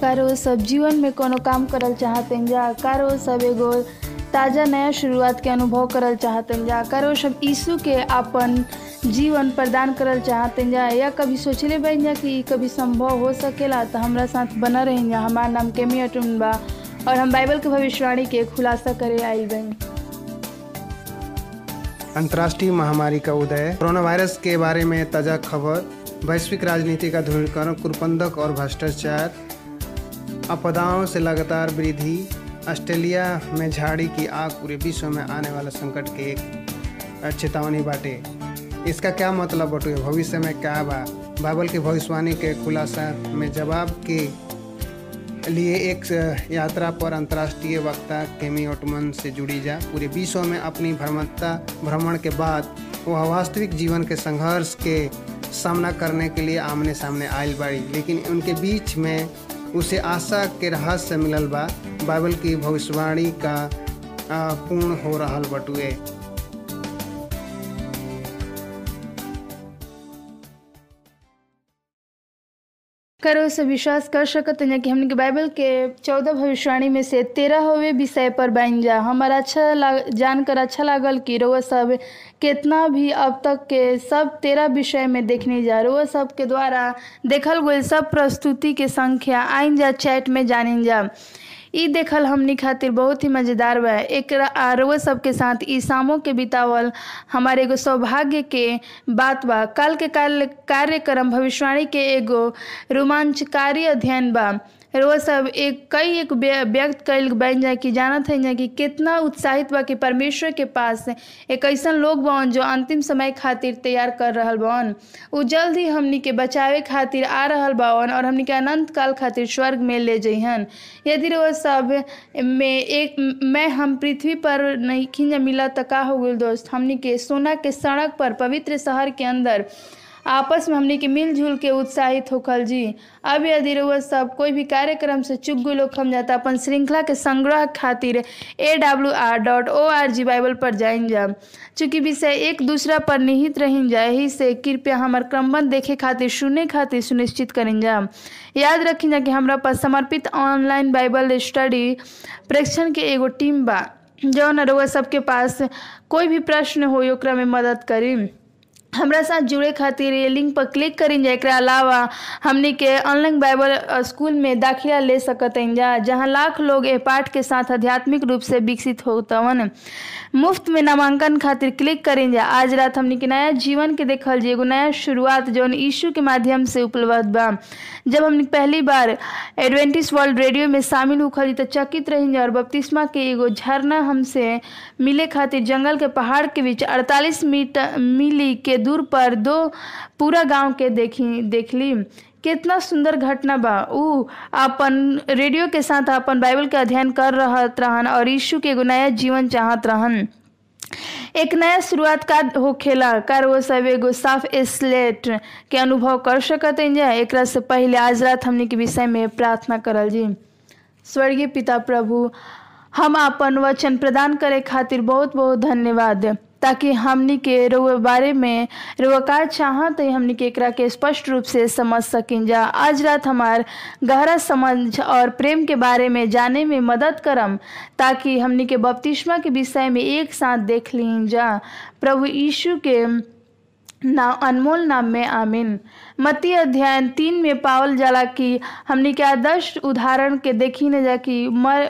का रोज सब जीवन में कोनो काम करल चाहते जा का रोज सब एगो ताज़ा नया शुरुआत के अनुभव करल चाहते जा का रोज सब यीशु के अपन जीवन प्रदान करल चाहते जा, या कभी सोचले बन जा कि कभी संभव हो सकेला तो हमरा साथ बना रही जा, हमार नाम केमी अटुन बा, और हम बाइबल के भविष्यवाणी के खुलासा करे आई बन अंतर्राष्ट्रीय महामारी का उदय कोरोना वायरस के बारे में ताज़ा खबर, वैश्विक राजनीति का ध्रुवीकरण कुप्रबंधक और भ्रष्टाचार आपदाओं से लगातार वृद्धि। ऑस्ट्रेलिया में झाड़ी की आग पूरे विश्व में आने वाले संकट के एक चेतावनी बाटे। इसका क्या मतलब बटुए? भविष्य में क्या बा? बाइबल की भविष्यवाणी के खुलासा में जवाब के लिए एक यात्रा पर अंतर्राष्ट्रीय वक्ता केमी ओटमन से जुड़ी जा। पूरे विश्व में अपनी भ्रमणता भ्रमण के बाद वह वास्तविक जीवन के संघर्ष के सामना करने के लिए आमने सामने आयल बाड़ी। लेकिन उनके बीच में उसे आशा के रहस्य मिलल बा। बाइबल की भविष्यवाणी का पूर्ण हो रहा बटुए। करो से विश्वास कर सकते हैं कि हमने के बाइबल के चौदह भविष्यवाणी में से तेरह हुए विषय पर बन जा। हमारा अच्छा लाग, जानकर अच्छा लागल कि रोआ सब कितना भी अब तक के सब तेरह विषय में देखने जा। रोआ सब के द्वारा देखल गई सब प्रस्तुति के संख्या आइन जा, चैट में जानिन जा। ई देखल हमनी खातिर बहुत ही मज़ेदार बा। एक आरव सबके साथ इ शामों के बितावल हमारे एगो सौभाग्य के बात बा। कल के कार्य कार्यक्रम भविष्यवाणी के एगो रोमांचकारी अध्ययन बा। रोज सब एक, कई एक व्यक्त कल बन जाए कि जानत है कि कितना उत्साहित बा कि परमेश्वर के पास एक ऐसा लोग बन जो अंतिम समय खातिर तैयार कर रहा बन। उ जल्द ही हमनी के बचावे खातिर आ रहा बन और हमनी के अनंत काल खातिर स्वर्ग में ले जइहन। यदि रोज सब में एक, मैं हम पृथ्वी पर नहीं खिंजा मिला तो का हो गई दोस्त? हमनी के सोना के सड़क पर, पवित्र शहर के अंदर आपस में हमने के मिलजुल के उत्साहित होखल जी। अब यदि रउआ सब कोई भी कार्यक्रम से चुप गई लोग हम जाता, अपन श्रृंखला के संग्रह खातिर A W R dot O R G Bible पर जाइन जा चूँकि विषय एक दूसरा पर निहित रही जा यही से कृपया हमार क्रमबंध देखे खातिर, सुने खातिर सुनिश्चित करें जा याद रखी जा कि हमरा पास समर्पित ऑनलाइन बाइबल स्टडी प्रेक्षण के एगो टीम बा, जौन रउआ सबके पास कोई भी प्रश्न हो में मदद करी हमरा साथ जुड़े खातिर लिंक पर क्लिक करें जा एक अलावा हमने के ऑनलाइन बाइबल स्कूल में दाखिला ले सकते जा, जहाँ लाख लोग ए पाठ के साथ आध्यात्मिक रूप से विकसित होतवन। मुफ़्त में नामांकन खातिर क्लिक करें जा। आज रात हमने के नया जीवन के देखल जी, एगो नया शुरुआत जौन यीशु के माध्यम से उपलब्ध बा। जब हमने पहली बार एडवेंटिस वर्ल्ड रेडियो में शामिल होखल तो चकित रही जा और बपतिस्मा के एगो झरना हमसे मिले खातिर जंगल के पहाड़ के बीच अड़तालीस मीटर मिली के दूर पर दो पूरा गाँव के देखी देखली। कितना सुंदर घटना बा। उ अपन रेडियो के साथ अपन बाइबल के अध्ययन कर रहत रहन और यीशु के एगो नया जीवन चाहत रहन। एक नया शुरुआत का होखेला। कर वो सब एगो साफ़ स्लेट के अनुभव कर सकते जा। एक से पहले आज रात हमने के विषय में प्रार्थना करल जी। स्वर्गीय पिता प्रभु, हम अपन वचन प्रदान करे खातिर बहुत बहुत धन्यवाद। ताकि हमनी के रोए बारे में रोकार चाहत है हमनी के एकरा के स्पष्ट रूप से समझ सकें जा। आज रात हमार गहरा समझ और प्रेम के बारे में जाने में मदद करम, ताकि हमनी के बपतिस्मा के विषय में एक साथ देख ली जा। प्रभु यीशु के ना अनमोल नाम में आमीन। मती अध्ययन तीन में पावल जाला कि हमनी के आदर्श उदाहरण के देखी न जा कि मर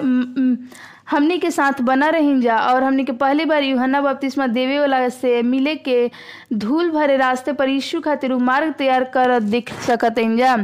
हमनी के साथ बना रही जा, और हमनी के पहली बार यूहन्ना बपतिस्मा देवे वाला से मिले के धूल भरे रास्ते पर यीशु खातिर मार्ग तैयार कर दिख सकत जा।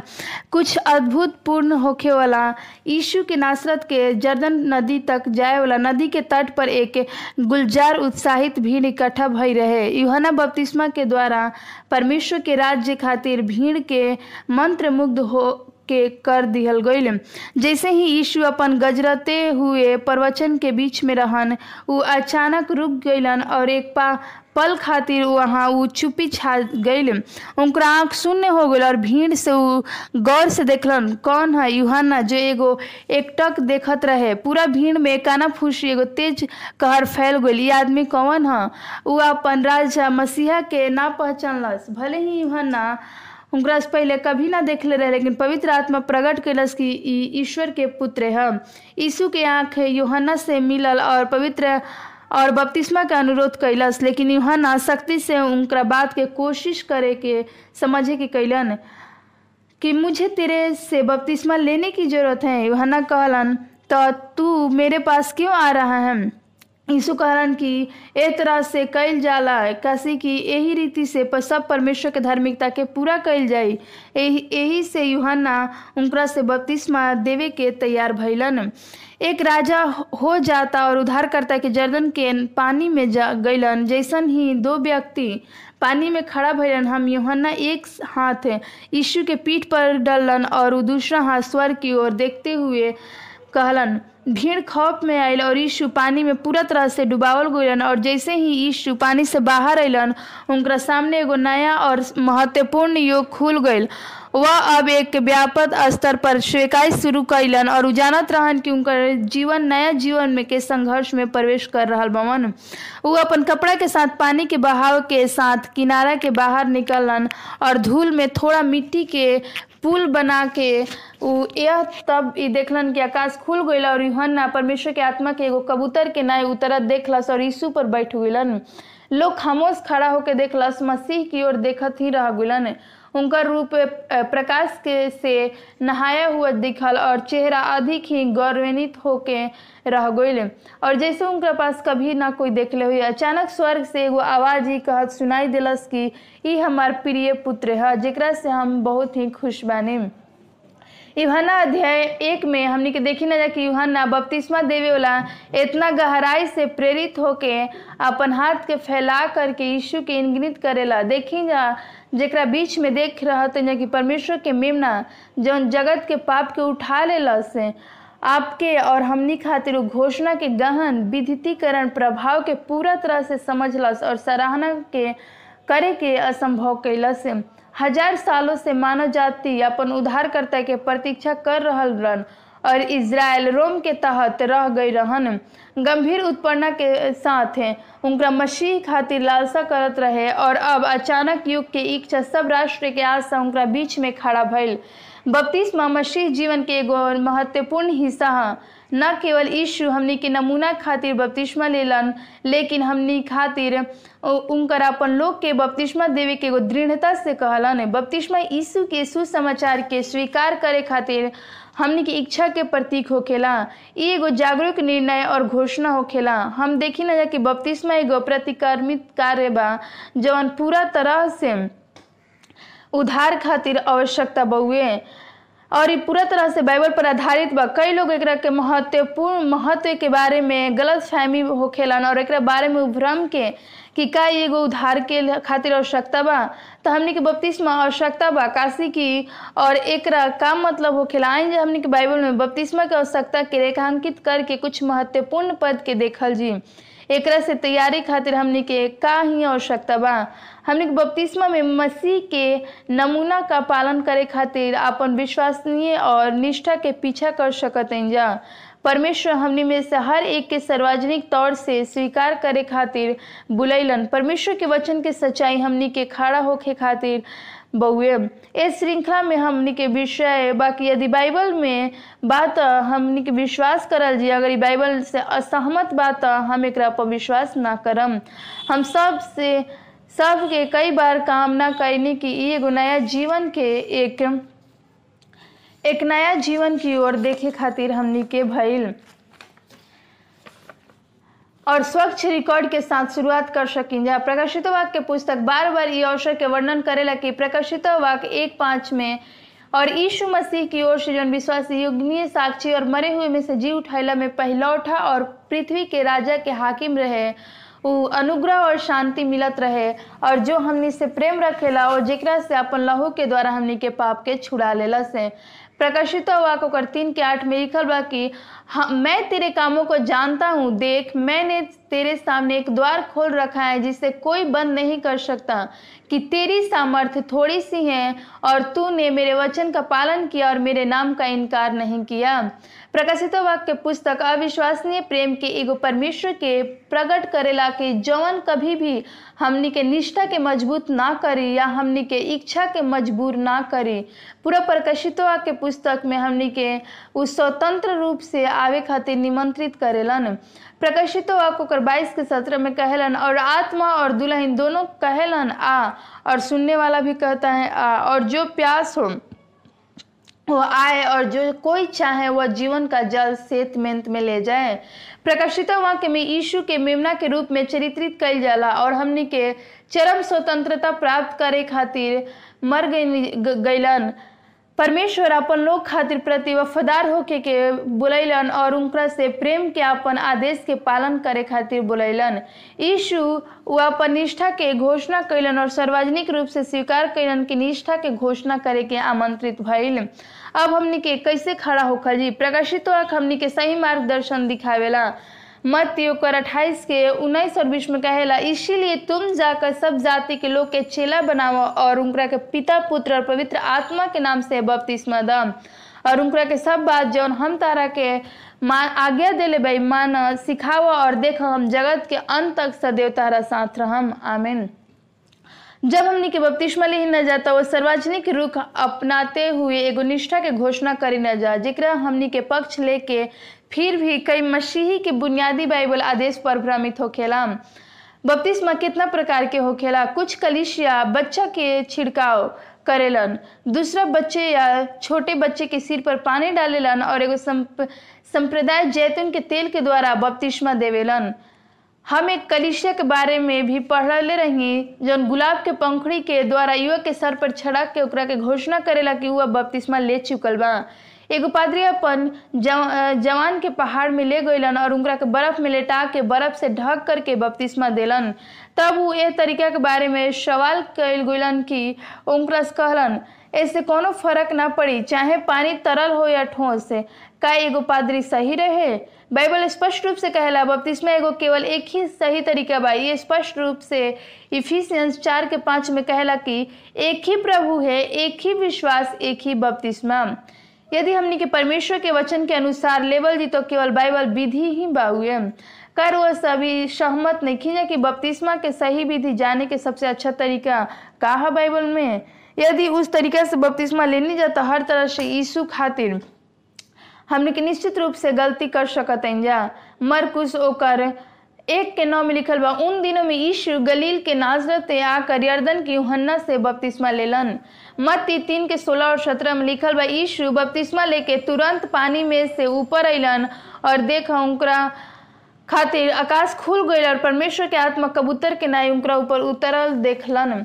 कुछ अद्भुत पूर्ण होखे वाला, यीशु के नासरत के जर्दन नदी तक जाए वाला नदी के तट पर एक गुलजार उत्साहित भीड़ इकट्ठा भई रहे। यूहन्ना बपतिस्मा के द्वारा परमेश्वर के राज्य खातिर भीड़ के मंत्र मुग्ध हो के कर दिहल गईल जैसे ही यीशु अपन गजरते हुए प्रवचन के बीच में रहन, उ अचानक रुक गईलन और एक पा पल खातिर वहाँ उ चुपी छा गईल उनका आँख शून्य हो गई और भीड़ से उ गौर से देखलन, कौन है यूहन्ना जो एगो एकटक देखत रहे। पूरा भीड़ में काना फूसी एगो तेज कहर फैल गई ये आदमी कौन है? उ अपन राजा मसीहा के ना पहचानलस। भले ही यूहन्ना उनकरा से पहले कभी ना देखले रहे, लेकिन पवित्र आत्मा प्रकट कैलस कि ईश्वर के पुत्र है यीशु के आँख योहना से मिलल और पवित्र और बपतिस्मा के अनुरोध कैलस लेकिन यूहन्ना सख्ती से उनकरा बात के कोशिश करे के, समझे के कैलन कि मुझे तेरे से बपतिस्मा लेने की ज़रूरत है। यूहन्ना कहलन तो तू मेरे पास क्यों आ रहा है? यीशु कहलन कि ए तरह से कइल जाला, काशी कि यही रीति से सब परमेश्वर के धार्मिकता के पूरा जाई एही एही से यूहन्ना उनकरा से बपतिस्मा देवे के तैयार भैलन एक राजा हो जाता और उद्धारकर्ता के जर्दन के पानी में जा गैलन जैसन ही दो व्यक्ति पानी में खड़ा भइलन, हम यूहन्ना एक हाथ यीशु के पीठ पर डलन और दूसरा हाथ स्वर की ओर देखते हुए कहलन भीड़ खौफ में आयल और यीशु पानी में पूरा तरह से डुबावल गुलन और जैसे ही यीशु पानी से बाहर अलन उनका सामने एगो नया और महत्वपूर्ण योग खुल गइल। वह अब एक व्यापक स्तर पर स्वीकार शुरू कैलन और जानत रहन कि उनकर जीवन, नया जीवन में के संघर्ष में प्रवेश कर रहा बवन उ अपन कपड़ा के साथ, पानी के बहाव के साथ, किनारा के बाहर निकलन और धूल में थोड़ा मिट्टी के पुल बना के यह तब देखलन कि आकाश खुल गइल और यूहन्ना परमेश्वर के आत्मा के एगो कबूतर के नाय उतरत देखलस और यीशु पर बैठ गइलन। लोग खामोश खड़ा होके देखलस, मसीह की ओर देखत ही रह गइलन। उनका रूप प्रकाश के से नहाया हुआ दिखल और चेहरा अधिक ही गौरवान्वित होके रह गइल। और जैसे उनके पास कभी ना कोई देखले हुई अचानक स्वर्ग से एगो आवाज़ ही कहत सुनाई दिलस कि, ई हमार प्रिय पुत्र है, जेकरा से हम बहुत ही खुश बानी। यूहन्ना अध्याय एक में हमनी के देखी ना जा कि यूहन्ना बपतिस्मा देवे वाला इतना गहराई से प्रेरित होके अपन हाथ के फैला करके यीशु के इंगित करेला। देखी जा जेकरा बीच में देख रहा कि परमेश्वर के मेमना जौन जगत के पाप के उठा ले से आपके और हमनी खातिर घोषणा के गहन विधितीकरण प्रभाव के पूरा तरह से समझलस और सराहना के करे के असंभव कैलस हज़ार सालों से मानव जाति अपन उद्धारकर्ता के प्रतीक्षा कर रहल रन और इज़राइल रोम के तहत रह गई रहन। गंभीर उत्पन्ना के साथ हैं। उनका मसीह खातिर लालसा करत रहे और अब अचानक युग के इच्छा सब राष्ट्र के आशा उनका बीच में खड़ा भइल। बपतिस्मा मसीह जीवन के एगो महत्वपूर्ण हिस्सा है। न केवल यीशु हमनी के नमूना खातिर बपतिस्मा लेलन, लेकिन हमनी खातिर उनकर अपन लोग के बपतिस्मा देवे के एगो दृढ़ता से कहलन। बपतिस्मा यीशु के सुसमाचार के स्वीकार करे खातिर हमनी के इच्छा के प्रतीक होखेला एगो जागरूक निर्णय और घोषणा होखेला हम देखी ना कि बपतिस्मा एगो प्रतिकर्मित कार्य बा, जवन पूरा तरह से उधार खातिर आवश्यकता बउए। और ये पूरा तरह से बाइबल पर आधारित बा। कई लोग एक के महत्वपूर्ण, महत्व के बारे में गलत फहमी होखेलन और एक बारे में भ्रम के कि का एगो उधार के खातिर आवश्यकता बा? तो हमनी के बपतिस्मा आवश्यकता बा, काशी की। और एकरा का मतलब होखेला? आइन जे हमनी के बाइबल में बपतिस्मा के आवश्यकता के रेखांकित करके कुछ महत्वपूर्ण पद के देखल जी। एकरा से तैयारी खातिर हमनी के का ही आवश्यकता बा? हमनी के बपतिस्मा में मसीह के नमूना का पालन करे खातिर अपन विश्वसनीय और निष्ठा के पीछा कर सकत जा। परमेश्वर हमनी में से हर एक के सार्वजनिक तौर से स्वीकार करे खातिर बुलैलन। परमेश्वर के वचन के सच्चाई हमनी के खड़ा होके खातिर बउए। इस श्रृंखला में हमनी के विषय, बाकी यदि बाइबल में बात हमनी के विश्वास करल जी अगर बाइबल से असहमत बात, हम एक पर विश्वास ना करम। हम सबसे, सब के कई बार कामना कैनी कि एगो नया जीवन के एक एक नया जीवन की ओर देखे खातिर हमनी के भइल। और स्वच्छ रिकॉर्ड के साथ शुरुआत कर सकिन जा। प्रकाशित वाक्य के पुस्तक बार बार ये अवसर के वर्णन करेला कि प्रकाशित वाक्य एक पाँच में, और यीशु मसीह की ओर से जौन विश्वासी युगनीय साक्षी और मरे हुए में से जी उठाइला में पहलौठा और पृथ्वी के राजा के हाकिम रहे, उ अनुग्रह और शांति मिलत रहे, और जो हमनी से प्रेम रखेला और जेकरा से अपन लहू के द्वारा हमनी के पाप के छुड़ा लेला से। प्रकाशित हुआ ओकर तीन के आठ में लिखल बा कि हाँ, मैं तेरे कामों को जानता हूँ। देख मैंने तेरे सामने एक द्वार खोल रखा है जिसे कोई बंद नहीं कर सकता कि तेरी सामर्थ्य थोड़ी सी है और तूने मेरे वचन का पालन किया और मेरे नाम का इनकार नहीं किया। प्रकाशित वाक्य पुस्तक अविश्वसनीय प्रेम के एगो परमेश्वर के प्रकट करेला कि जौन कभी भी हमनी के निष्ठा के मज़बूत ना करी या हमनी के इच्छा के मजबूर ना करी। पूरा प्रकाशित वाक्य पुस्तक में हमनी के उस स्वतंत्र रूप से आवे खातिर निमंत्रित करेलन। प्रकाशित वाक्य ओकर बाईस के सत्रह में कहलन, और आत्मा और दुल्हन दोनों कहलन, आ, और सुनने वाला भी कहता है, आ, और जो प्यास हो वो आए और जो कोई चाहे वह जीवन का जल, सेत में ले जाए। प्रकाशित वाक्य में यीशु के मेमना के रूप में चरित्रित कल जाला और हमनी के चरम स्वतंत्रता प्राप्त करे खातिर मर गईलन परमेश्वर अपन लोग खातिर प्रति वफादार होके के बुलैलन और उनका से प्रेम के अपन आदेश के पालन करे खातिर बुलैलन। यीशु वो अपन निष्ठा के घोषणा कैलन और सार्वजनिक रूप से स्वीकार कैलन की निष्ठा के घोषणा करे के आमंत्रित भइल। अब हमनी के कैसे खड़ा होखल जी? प्रकाशित वाक हमनी के सही मार्गदर्शन दिखावेला। मत ओकर अट्ठाईस के उन्नीस और बीस में कहेला, इसीलिए तुम जाकर सब जाति के लोग के चेला बनाओ और उनका के पिता, पुत्र और पवित्र आत्मा के नाम से बपतिस्मा दम और उनका के सब बात जौन हम तारा के मान आज्ञा देले भाई, मान, सिखाओ और देख हम जगत के अंत तक सदैव तारा साथ रहम। आमीन। जब हमनी के बपतिस्मा ले न जाता, वो सार्वजनिक रुख अपनाते हुए एगो निष्ठा के घोषणा करी न जा, जेकरा हमनी के पक्ष लेके फिर भी कई मसीही के बुनियादी बाइबल आदेश पर भ्रमित होखेला बपतिस्मा कितना प्रकार के होखेला? कुछ कलिशिया बच्चा के छिड़काव करेलन, दूसरा बच्चे या छोटे बच्चे के सिर पर पानी डालेलन और एगो संप्रदाय जैतून के तेल के द्वारा बपतिस्मा देवेलन। हम एक कलिशिया के बारे में भी पढ़ले रही जौन गुलाब के पंखड़ी के द्वारा युवक के सर पर छड़क के ओकरा के घोषणा करेला कि वह बपतिस्मा ले चुकल बा। एगो पादरी अपन जव, जवान के पहाड़ में ले गईलन और उनका के बर्फ़ में लेटा के बर्फ़ से ढक करके बपतिस्मा देलन। तब वो ए तरीका के बारे में सवाल कैल गईलन कि उनका कहलन ऐसे कोनो फ़र्क ना पड़ी चाहे पानी तरल हो या ठोस का एगो पादरी सही रहे? बाइबल स्पष्ट रूप से कहेला, बपतिस्मा एगो केवल एक ही सही तरीका बा। ये स्पष्ट रूप से इफिसियंस चार के पाँच में कहला कि एक ही प्रभु है, एक ही विश्वास, एक ही बपतिस्मा। यदि हमनी के परमेश्वर के वचन के अनुसार लेवल दी तो केवल बाइबल विधि ही बाहुए कर वो सभी सहमत नहीं खींचे कि बपतिस्मा के सही विधि जाने के सबसे अच्छा तरीका कहा बाइबल में? यदि उस तरीका से बपतिस्मा लेनी जाता हर तरह से यीशु खातिर हमने के निश्चित रूप से गलती कर सकत जा। मरकुश ओकर एक के नौ में लिखल बा, उन दिनों में यीशु गलील के नाजरत आकर यर्दन की यूहन्ना से बपतिस्मा लेलन। मत्ती तीन के सोलह और सत्रह में लिखल बा, यीशु बपतिस्मा लेके तुरंत पानी में से ऊपर अलन और देख उनकरा खातिर आकाश खुल गई और परमेश्वर के आत्मा कबूतर के नाई उनका ऊपर उतरल देखलन।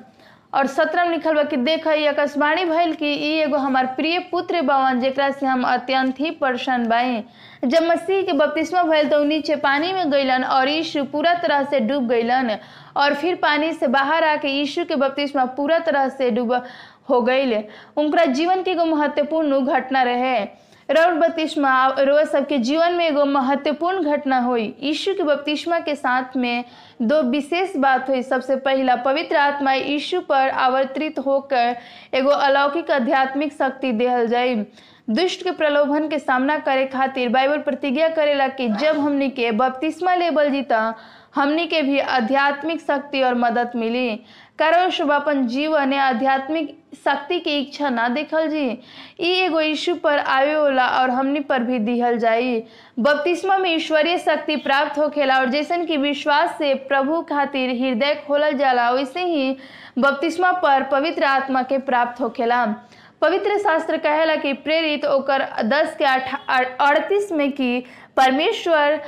और सत्रह में लिखल बा कि देख आकाशवाणी भइल कि ई एगो हमार प्रिय पुत्र बवन, जेकरा से हम अत्यंत ही प्रसन्न बाई। जब मसीह के बपतिस्मा भइल तो नीचे पानी में गईलन और यीशु पूरा तरह से डूब गईलन और फिर पानी से बाहर आके यीशु के बपतिस्मा पूरा तरह से डूब हो गई उनका जीवन के एगो महत्वपूर्ण घटना रहे। रौर बपतिस्मा रोज सबके जीवन में एगो महत्वपूर्ण घटना हुई। यीशु के बपतिस्मा के साथ में दो विशेष बात हुई। सबसे पहला, पवित्र आत्मा यीशु पर आवर्तित होकर एगो अलौकिक आध्यात्मिक शक्ति देहल जाई। दुष्ट के प्रलोभन के सामना करे खातिर बाइबल प्रतिज्ञा करेला कि जब हमनी के बपतिस्मा लेबल जीता, हमनी के भी आध्यात्मिक शक्ति और मदद मिली। शुभ अपन जीवन आध्यात्मिक शक्ति की इच्छा ना देखल जी ई एगो यीशु पर आवे होला और हमनी पर भी दिहल जाई बपतिस्मा में ईश्वरीय शक्ति प्राप्त होखेला और जैसन की विश्वास से प्रभु खातिर हृदय खोलल जाला वैसे ही बपतिस्मा पर पवित्र आत्मा के प्राप्त होखेला पवित्र शास्त्र कहेला कि प्रेरित ओकर दस के अड़तीस में कि परमेश्वर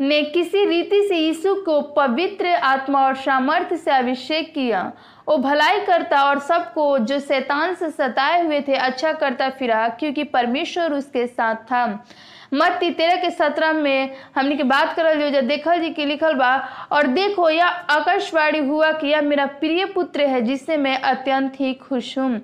ने किसी रीति से यीशु को पवित्र आत्मा और सामर्थ्य से अभिषेक किया। वो भलाई करता और सबको जो शैतान से सताए हुए थे अच्छा करता फिरा, क्योंकि परमेश्वर उसके साथ था। मत्ती तेरह के सत्रह में हमने के बात करल जो देखल जी की लिखल बा, और देखो यह आकाशवाणी हुआ कि यह मेरा प्रिय पुत्र है, जिससे मैं अत्यंत ही खुश हूँ।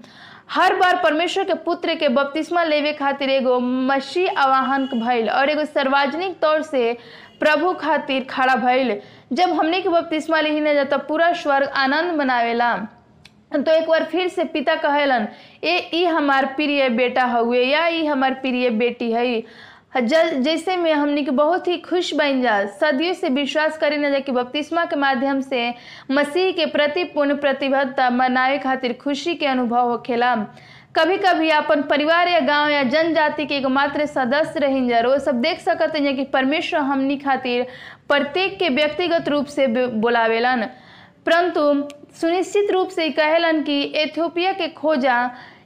हर बार परमेश्वर के पुत्र के बपतिस्मा लेवे खातिर एगो मसीह आवाहन भइल, और एगो सार्वजनिक तौर से प्रभु खातिर खड़ा भइल। जब हमने के बपतिस्मा ली न जाता पूरा स्वर्ग आनंद मनावेला। तो एक बार फिर से पिता कहेलन, ए, ई हमार प्रिय बेटा हुए या ई हमार प्रिय बेटी है जैसे में हमने के बहुत ही खुश बन जा। सदियों से विश्वास करे न जा कि बपतिस्मा के माध्यम से मसीह के प्रति पूर्ण प्रतिबद्धता मनावे खातिर खुशी के अनुभव होखेला। कभी कभी अपन परिवार या गाँव या जनजाति के एगो मात्र सदस्य रही जा वो सब देख सकते हैं कि परमेश्वर हमनी खातिर प्रत्येक के व्यक्तिगत रूप से बोलावेलन। परंतु सुनिश्चित रूप से कहलन कि एथियोपिया के खोजा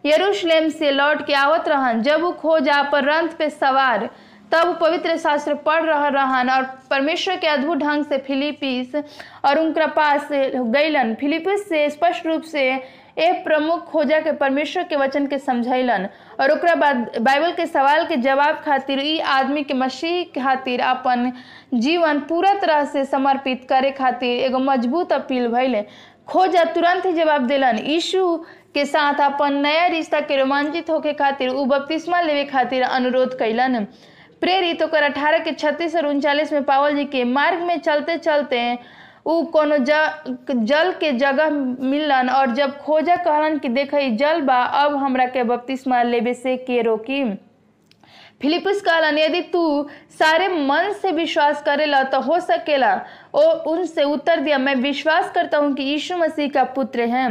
यरूशलेम से लौट के आवत रहन। जब वो खोजा पर रंथ पे सवार, तब पवित्र शास्त्र पढ़ रह रहन और परमेश्वर के अद्भुत ढंग से फिलिपीस और उनका पास गईलन फिलिपीस से स्पष्ट रूप से ए प्रमुख खोजा के परमेश्वर के वचन के समझैलन और ओकरा बाद बाइबल के सवाल के जवाब खातिर ई आदमी के मसीह खातिर अपन जीवन पूरा तरह से समर्पित करे खातिर एगो मज़बूत अपील भइले। खोजा तुरंत ही जवाब दिलन, यीशु के साथ अपन नया रिश्ता के रोमांचित होके खातिर, उ बपतिस्मा लेवे खातिर अनुरोध कैलन प्रेरित ओकर अठारह के छत्तीस और उनचालीस में पावल जी के मार्ग में चलते चलते उ कोनो जल के जगह मिलन और जब खोजा कहलन कि देख जल बा, अब हमरा के बपतिस्मा लेवे से के रोकी? फिलिपस कहलन, यदि तू सारे मन से विश्वास करेला तो हो सकेला। और उनसे उत्तर दिया, मैं विश्वास करता हूँ कि यीशु मसीह का पुत्र है।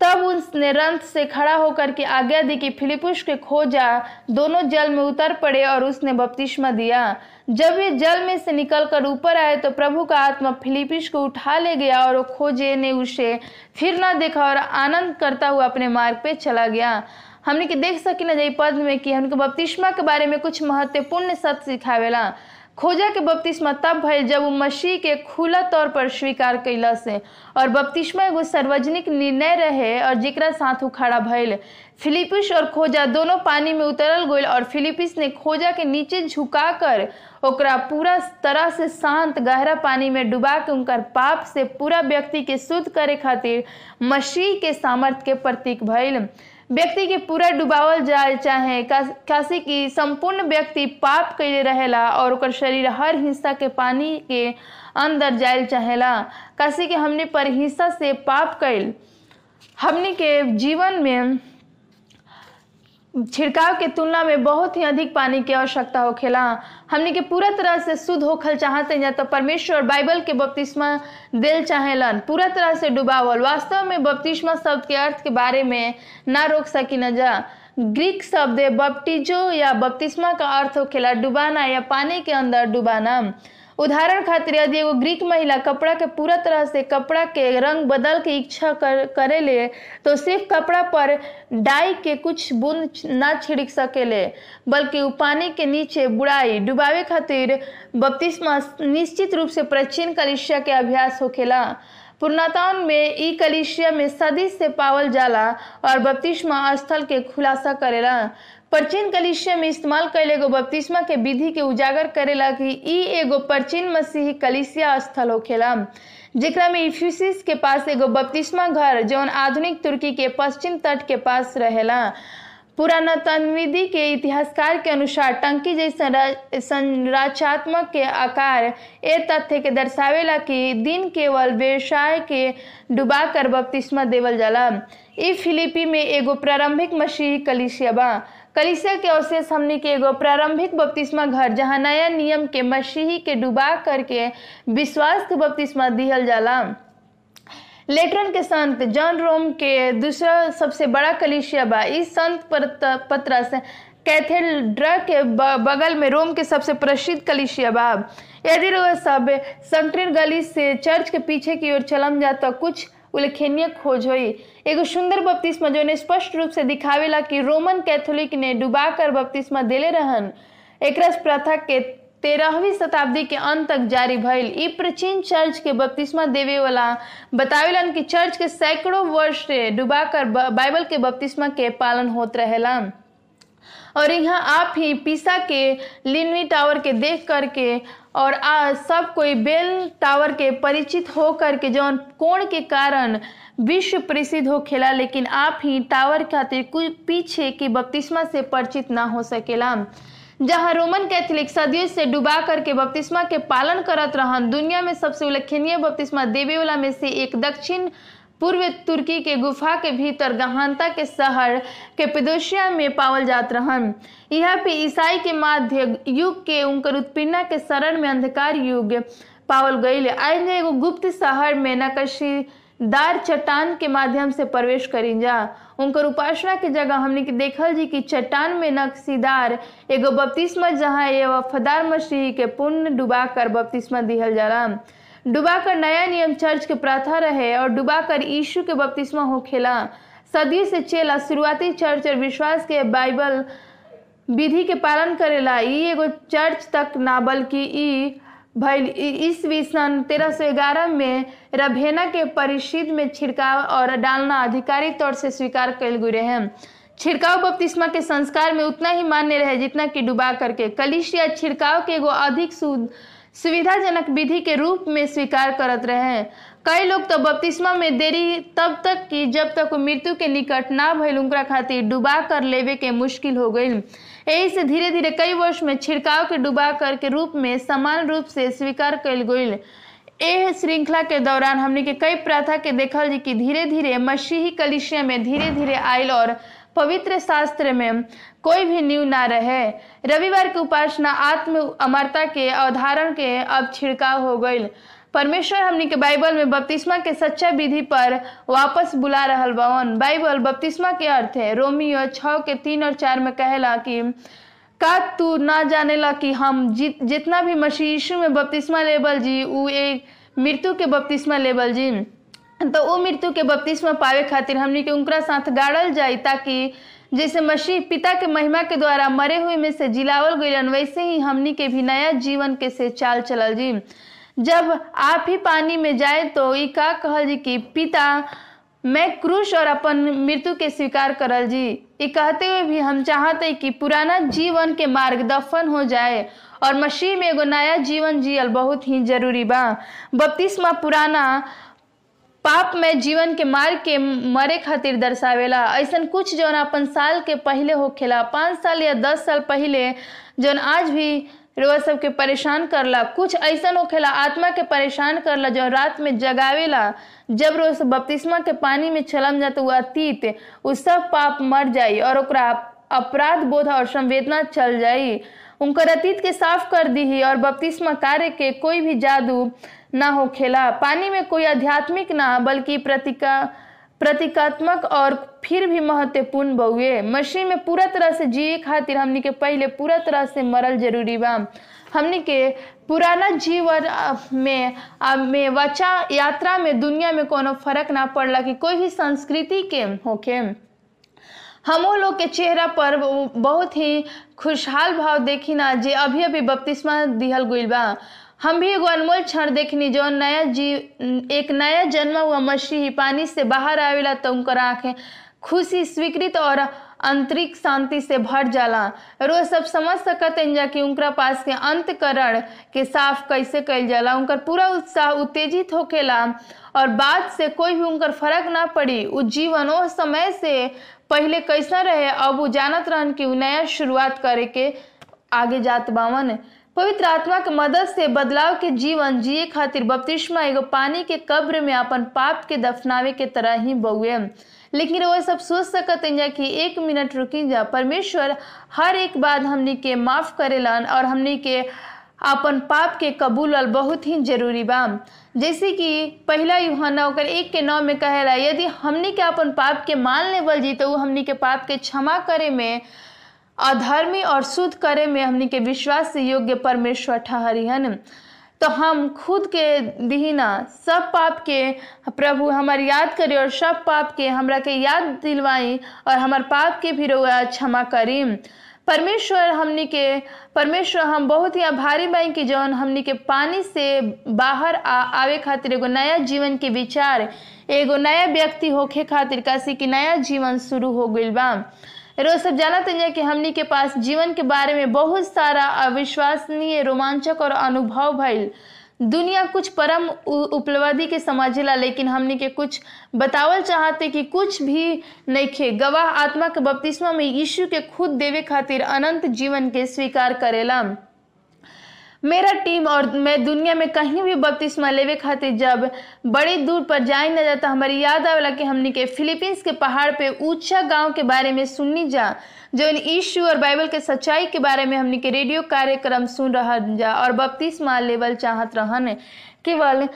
तब उसने रंथ से खड़ा होकर के आज्ञा दी कि फिलिपुस के खोजा दोनों जल में उतर पड़े और उसने बपतिस्मा दिया। जब वे जल में से निकलकर ऊपर आए तो प्रभु का आत्मा फिलिपिस को उठा ले गया और खोजे ने उसे फिर ना देखा और आनंद करता हुआ अपने मार्ग पे चला गया। हमने के देख सकी न जाई पद में कि हमको बपतिस्मा के बारे में कुछ महत्वपूर्ण सत्य सिखावेला। खोजा के बपतिस्मा तब भइल जब वो मसीह के खुला तौर पर स्वीकार कैला से। और बपतिस्मा एगो सार्वजनिक निर्णय रहे और जेकरा साथ वो खड़ा भइल। फिलिपिस और खोजा दोनों पानी में उतरल गइल और फिलिपिस ने खोजा के नीचे झुकाकर ओकरा पूरा तरह से शांत, गहरा पानी में डुबा के उनकर पाप से पूरा व्यक्ति के शुद्ध करे खातिर मसीह के सामर्थ्य के प्रतीक भइल। व्यक्ति के पूरा डुबावल जाए चाहे काशी की संपूर्ण व्यक्ति पाप कैले रहेला और शरीर हर हिस्सा के पानी के अंदर जाए चाहेला। काशी के हमने पर हिस्सा से पाप कैल हमने के जीवन में छिड़काव के तुलना में बहुत ही अधिक पानी की आवश्यकता होखेला हमने के पूरा तरह से शुद्ध होखल चाहते हैं तो परमेश्वर बाइबल के बपतिस्मा दिल चाहेलन। पूरा तरह से डुबावल। वास्तव में बपतिस्मा शब्द के अर्थ के बारे में ना रोक सकी न जा। ग्रीक शब्द बपटिजो या बपतिस्मा का अर्थ होखेला डुबाना, या पानी के अंदर डुबाना। उदाहरण खातिर यदि एगो ग्रीक महिला कपड़ा के पूरा तरह से कपड़ा के रंग बदल के इच्छा कर, करे ले तो सिर्फ़ कपड़ा पर डाई के कुछ बूंद ना छिड़क सकेले, बल्कि वो पानी के नीचे बुराई डुबावे खातिर बपतिस्मा निश्चित रूप से प्राचीन कलिशिया के अभ्यास होखेला। पूर्णताउन में ई कलिशिया में सदी से पावल जाला और बपतिस्मा स्थल के खुलासा करेला। प्राचीन कलिसिया में इस्तेमाल कैल एगो बपतिस्मा के विधि के उजागर करेला कि ई एगो प्राचीन मसीही कलिसिया स्थल होखेला जेकरा में इफ्यूसिस के पास एगो बपतिस्मा घर, जौन आधुनिक तुर्की के पश्चिम तट के पास रहेला। पुरातनविधि के इतिहासकार के अनुसार टंकी जैसा संरचनात्मक के आकार ए तथ्य के दर्शावेला कि दिन केवल व्यवसाय के डुबा कर बपतिस्मा देवल जाला। ई फिलिपी में एगो प्रारंभिक मसीही कलिसिया बा। कलिसिया के अवशेष हमने के एगो प्रारंभिक बपतिस्मा घर, जहाँ नया नियम के मसीही के डुबा करके विश्वास के बपतिस्मा दिहल जाला। लेटरन के संत जॉन रोम के दूसरा सबसे बड़ा कलिसिया बा। इस संत पत्रस कैथेड्रा के बगल में रोम के सबसे प्रसिद्ध कलिसिया बा। यदि सब संकीर्ण गली से चर्च के पीछे की ओर चलम जा तो कुछ उल्लेखनीय खोज हुई। एगो सुंदर बपतिस्मा जो ने स्पष्ट रूप से दिखावेला कि रोमन कैथोलिक ने डुबा कर बपतिस्मा दिले रहन। एक प्रथा के तेरहवीं शताब्दी के अंत तक जारी भइल। ई प्राचीन चर्च के बपतिस्मा देवे वाला बतावेलन कि चर्च के सैकड़ों वर्ष से डुबा कर बाइबल के बपतिस्मा के पालन होत रहेला और यहाँ आप ही पीसा के लिनवी टावर के देख करके और, आ, सब कोई बेल टावर के परिचित होकर के जौन कोण के कारण विश्व प्रसिद्ध हो खेला, लेकिन आप ही टावर खातिर कुछ पीछे की बपतिस्मा से परिचित ना हो सकेला जहाँ रोमन कैथोलिक सदियों से डुबा करके बपतिस्मा के पालन करत रहन, दुनिया में सबसे उल्लेखनीय बपतिस्मा देवे वाला में से एक दक्षिण पूर्व तुर्की के गुफा के भीतर गहनता के शहर कैपेडोशिया में पावल जात रहन। यहाँ पे ईसाई के माध्य युग के उनकर उत्पीड़ना के शरण में अंधकार युग पावल गईल। आज एगो गुप्त शहर में नकशीदार चट्टान के माध्यम से प्रवेश करी जा। उनकर उपासना के जगह हमने के देखल जी कि चट्टान में नक्शीदार एगो बपतिस्मा जहाँ ये वफादार मसीह के पुण्य डुबा कर बपतिस्मा दिहल जाला डुबाकर नया नियम चर्च के प्रथा रहे और डुबाकर यीशु के बपतिस्मा हो खेला। सदी से चेला शुरुआती चर्च और विश्वास के बाइबल विधि के पालन करेला ई एगो चर्च तक ना, बल्कि ई भइल ईस्वी सन तेरह सौ ग्यारह में रभेना के परिषद में छिड़काव और डालना आधिकारिक तौर से स्वीकार कल गए हैं छिड़काव बपतिस्मा के संस्कार में उतना ही मान्य रहे जितना कि डुबा करके कलिशिया छिड़काव के एगो अधिक सुविधाजनक विधि के रूप में स्वीकार करत रहे। कई लोग तो बपतिस्मा में देरी तब तक की जब तक मृत्यु के निकट ना भइल, उनका खातिर डुबा कर लेवे के मुश्किल हो गई यही से धीरे धीरे कई वर्ष में छिड़काव के डुबा कर के रूप में समान रूप से स्वीकार कल गई एह श्रृंखला के दौरान हमने के कई प्रथा के देखल जी कि धीरे धीरे मसीही कलिशिया में धीरे धीरे आयल और पवित्र शास्त्र में कोई भी न्यू ना रहे। रविवार की उपासना आत्म अमरता के अवधारण के अब छिड़काव हो गई। परमेश्वर हमनी के बाइबल में बपतिस्मा के सच्चा विधि पर वापस बुला रहल बवन। बाइबल बपतिस्मा के अर्थ है, रोमियो छ के तीन और चार में कहला कि, का तू ना जानेला कि हम जित जितना भी मसीह यीशु में बपतिस्मा लेबल जी, उ एक मृत्यु के बपतिस्मा लेबल जी। तो वो मृत्यु के बपतिस्मा पावे खातिर हमनी के उनकरा साथ गाड़ल जाई ताकि जैसे मसीह पिता के महिमा के द्वारा मरे हुए में से जिलावल गईलन, वैसे ही हमनी के भी नया जीवन के से चाल चलल जी। जब आप ही पानी में जाए तो का कहल जी कि पिता, मैं क्रूश और अपन मृत्यु के स्वीकार करल जी। ये कहते हुए भी हम चाहते कि पुराना जीवन के मार्ग दफन हो जाए और मसीह में एगो नया जीवन जियल बहुत ही ज़रूरी बा। बपतिस्मा पुराना पाप में जीवन के मार्ग के मरे खातिर दर्शावेला। ऐसा कुछ जौन अपन साल के पहले होखेला, पाँच साल या दस साल पहले, जौन आज भी रोआ सबके परेशान करला। कुछ ऐसा होखेला, आत्मा के परेशान करला जो रात में जगावेला। जब रोज बपतिस्मा के पानी में छलम जाता वो अतीत, उ सब पाप मर जाई और अपराध, बोध और संवेदना चल जाई। उनकर अतीत के साफ़ कर दी और बपतिस्मा कार्य के कोई भी जादू ना हो खेला। पानी में कोई आध्यात्मिक ना, बल्कि प्रतिका, प्रतीकात्मक और फिर भी महत्वपूर्ण बहुए मसीह में पूरा तरह से जिए खातिर हमनी के पहले पूरा तरह से मरल ज़रूरी बा। हमनी के पुराना जीवन में में वचा यात्रा में दुनिया में कोनो फ़र्क ना पड़ला कि कोई भी संस्कृति के होके हम लोग के चेहरा पर बहुत ही खुशहाल भाव देखी ना, जे अभी अभी बपतिस्मा दिहल गइल बा। हम भी एगो अनमोल क्षण देखनी जो नया जीव एक नया जन्म हुआ, मसीही पानी से बाहर आवेला तो उनकर आँखें खुशी स्वीकृत और आंतरिक शांति से भर जाला। रोज सब समझ सकत जा कि उनका पास के अंतकरण के साफ़ कैसे कैल जाला। उनकर पूरा उत्साह उत्तेजित होकेला और बात से कोई भी उनकर फ़र्क ना पड़ी। उ जीवन ओ समय से पहले कैसा रहे, अब वो जानत रहन कि नया शुरुआत करे के आगे जात बावन। पवित्र आत्मा के मदद से बदलाव के जीवन जिए खातिर बपतिस्मा एगो पानी के कब्र में अपन पाप के दफनावे के तरह ही बउए। लेकिन वो सब सोच सकत जा कि एक मिनट रुकी जा, परमेश्वर, हर एक बात हमनी के माफ़ करेलन और हमनी के अपन पाप के कबूलल बहुत ही ज़रूरी बा। जैसे कि पहला यूहन्ना ओकर एक के नौ में कहेला, यदि हमनी के अपन पाप के मान लेवल जी तो हमनी के पाप के क्षमा करे में अधर्मी और शुद्ध करे में हमनी के विश्वास से योग्य परमेश्वर ठहरी ठहरिहन तो हम खुद के दीना सब पाप के प्रभु हमार याद करी और सब पाप के हमरा के याद दिलवाई और हमार पाप के भी रोआ क्षमा करी। परमेश्वर हमनी के परमेश्वर हम बहुत ही आभारी बाई कि जौन हमनी के पानी से बाहर आ, आवे खातिर एगो नया जीवन के विचार एगो नया व्यक्ति होखे खातिर कासी कि नया जीवन शुरू हो गइल बा। रोज सब जानते हैं कि हमनी के पास जीवन के बारे में बहुत सारा अविश्वसनीय रोमांचक और अनुभव भइल। दुनिया कुछ परम उपलब्धि के समझेला, लेकिन हमने के कुछ बतावल चाहते कि कुछ भी नहीं खे। गवाह आत्मा के बपतिस्मा में यीशु के खुद देवे खातिर अनंत जीवन के स्वीकार करेला मेरा टीम और मैं दुनिया में कहीं भी बपतिस्मा लेवे खातिर जब बड़ी दूर पर जाए न जाता, हमारी याद आवेला कि हमनी के फिलीपींस के पहाड़ पे ऊँचा गाँव के बारे में सुननी जा, जो इन यीशु और बाइबल के सच्चाई के बारे में हमनी के रेडियो कार्यक्रम सुन रहा जा और बपतिस्मा लेवल चाहत रहन। केवल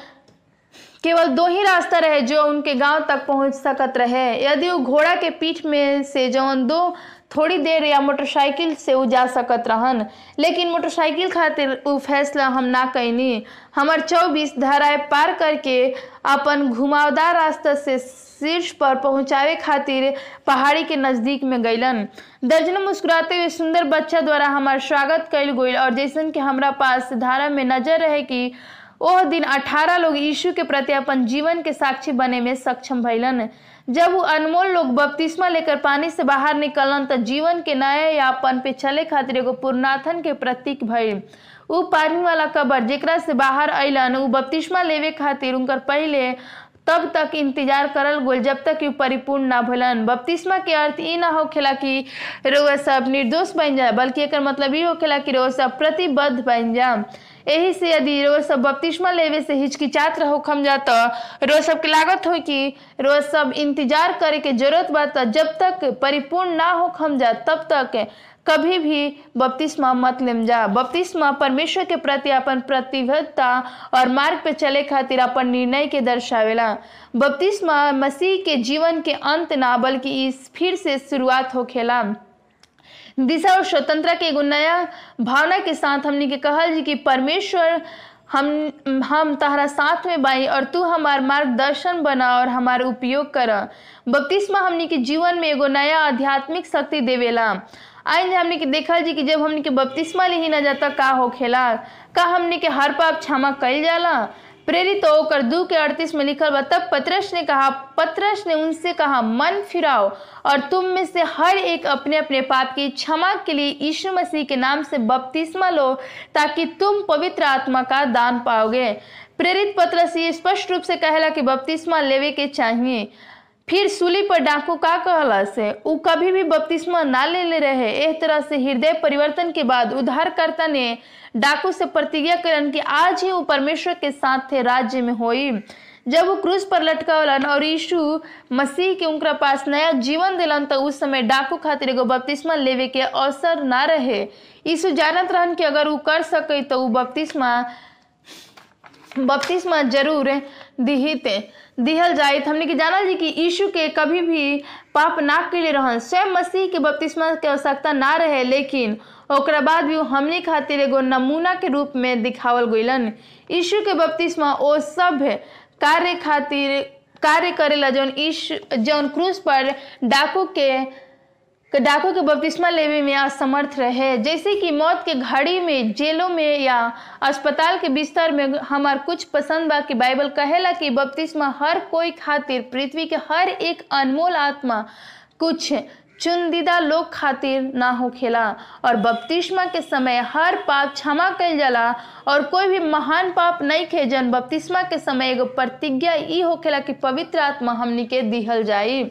केवल दो ही रास्ता रहे जो उनके गाँव तक पहुँच सकत रहे। यदि वो घोड़ा के पीठ में से जौन दो थोड़ी देर या मोटरसाइकिल से उ जा सकत रहन। लेकिन मोटरसाइकिल खातिर उ फैसला हम ना कैनी हमार चौबीस धाराएँ पार करके अपन घुमावदार रास्ता से शीर्ष पर पहुंचावे खातिर पहाड़ी के नज़दीक में गईलन दर्जनों मुस्कुराते हुए सुंदर बच्चा द्वारा हमार स्वागत कैल गई और जैसन कि हमरा पास धारा में नज़र रहे कि ओह दिन अठारह लोग यीशु के प्रति अपन जीवन के साक्षी बने में सक्षम भइलन। जब वो अनमोल लोग बपतिस्मा लेकर पानी से बाहर निकलन त जीवन के नए यापन पे चले खातिर एगो पुरनाथन के प्रतीक भइल उ पानी वाला कबर जेकरा से बाहर अलन उ बपतिस्मा लेवे खातिर उनकर पहिले तब तक इंतज़ार करल गोल, जब तक उ परिपूर्ण ना भलन बपतिस्मा के अर्थ ई ना होखेला कि रोआ सब निर्दोष बन जाए, बल्कि एक मतलब ई होखेला कि रोआ सब प्रतिबद्ध बन जा एही से यदि रोज सब बपतिस्मा लेवे से हिचकिचात रहो खम जा तो रोज सब के लागत हो कि रोज सब इंतज़ार करे के ज़रूरत बा त, जब तक परिपूर्ण ना हो खम जा तब तक कभी भी बपतिस्मा मत लेम जा। बपतिस्मा परमेश्वर के प्रति अपन प्रतिबद्धता और मार्ग पे चले खातिर अपन निर्णय के दर्शावेला। बपतिस्मा मसीह के जीवन के अंत ना, बल्कि इस फिर से शुरुआत होखेला। दिशा और स्वतंत्रता के एगो नया भावना के साथ हमनी के कहल जी कि परमेश्वर हम हम तहरा साथ में बाई और तू हमार मार्गदर्शन बना और हमार उपयोग कर। बपतिस्मा हमनी के जीवन में एगो नया आध्यात्मिक शक्ति देवेला। आइन हमनी के देखल जी कि जब हमनी के बपतिस्मा ली ना जाता, का होखेला? का हमनी के हर पाप क्षमा कल जाला? प्रेरित होकर दू के अड़तीस में लिखल बा, तब पत्रस ने कहा, पत्रस ने उनसे कहा, मन फिराओ और तुम में से हर एक अपने अपने पाप की क्षमा के लिए यीशु मसीह के नाम से बपतिस्मा लो, ताकि तुम पवित्र आत्मा का दान पाओगे। प्रेरित पत्रस ये स्पष्ट रूप से कहला कि बपतिस्मा लेवे के चाहिए। फिर सूली पर डाकू का कहला से उ कभी भी बपतिस्मा ना ले ले रहे। एक तरह से हृदय परिवर्तन के बाद उद्धारकर्ता ने डाकू से प्रतिज्ञा करन कि आज ही वो परमेश्वर के साथ थे, राज्य में होई। जब वो क्रूज पर लटकावलन और यीशु मसीह के उनका पास नया जीवन दिलन तो उस समय डाकू खातिर एगो बपतिस्मा लेवे के अवसर ना रहे। यीशु जानत रहन कि अगर वो कर सके तो वो बपतिस्मा बपतिस्मा ज़रूर दिहित। दिहल जाए हमने के जानल जी कि यीशु के कभी भी पाप ना के लिए रहन, स्वयं मसीह के बपतिस्मा के आवश्यकता ना रहे, लेकिन ओकरा बाद भी हमने खातिर एगो नमूना के रूप में दिखावल गईलन यीशु के बपतिस्मा ओ सब कार्य खातिर कार्य करेला जौन ईश जौन क्रूस पर डाकू के डाकू के बपतिस्मा लेवे में असमर्थ रहे। जैसे कि मौत के घड़ी में, जेलों में या अस्पताल के बिस्तर में हमार कुछ पसंद बा कि बाइबल कहेला कि बपतिस्मा हर कोई खातिर, पृथ्वी के हर एक अनमोल आत्मा कुछ चुनिंदा लोग खातिर ना होखेला। और बपतिस्मा के समय हर पाप क्षमा कल जाला और कोई भी महान पाप नहीं खे जन बपतिस्मा के समय एगो प्रतिज्ञा ई होखेला कि पवित्र आत्मा हमनी के दिहल जाई।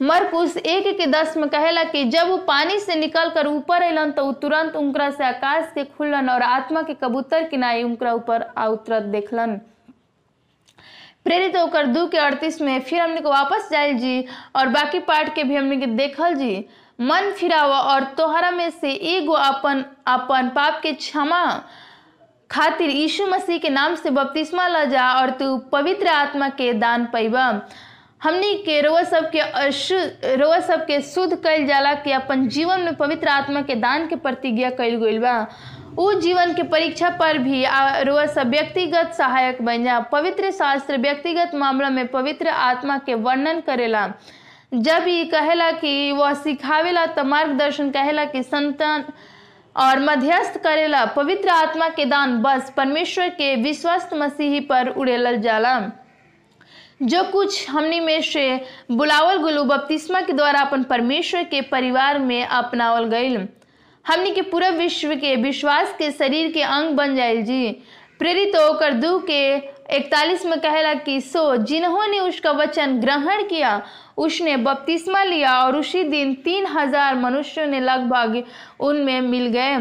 मरकुस एक के दस में कहेला कि जब वो पानी से निकल कर ऊपर अलन तो तुरंत उनकरा से आकाश के खुलन और आत्मा के कबूतर किनाई उनकरा ऊपर उतरत देखलन। प्रेरित होकर दू के अड़तीस में फिर हमने को वापस जाए जी और बाकी पार्ट के भी हमने के देखल जी। मन फिरावा और तोहरा में से एगो अपन अपन पाप के क्षमा खातिर यीशु मसीह के नाम से बपतिस्मा ल जा और तू पवित्र आत्मा के दान पैबा। हमनी के रोआ सब के अशुद्ध सब के शुद्ध कइल जाला कि अपन जीवन में पवित्र आत्मा के दान के प्रतिज्ञा कइल गइल बा। उ जीवन के परीक्षा पर भी रोआ सब व्यक्तिगत सहायक बन जा। पवित्र शास्त्र व्यक्तिगत मामला में पवित्र आत्मा के वर्णन करेला। जब ये कहेला कि वह सिखावेला तो मार्गदर्शन कहेला कि संतान और मध्यस्थ करेला, पवित्र आत्मा के दान बस परमेश्वर के विश्वस्त मसीही पर उड़ेलल जाला। जो कुछ हमनी में से बुलावल गुलू बपतिस्मा के द्वारा अपन परमेश्वर के परिवार में अपनावल गईल हमनी के पूरा विश्व के विश्वास के शरीर के अंग बन जाइल जी। प्रेरित होकर दू के इकतालीस में कहला कि सो जिन्होंने उसका वचन ग्रहण किया, उसने बपतिस्मा लिया और उसी दिन तीन हज़ार मनुष्यों ने लगभग उनमें मिल गए।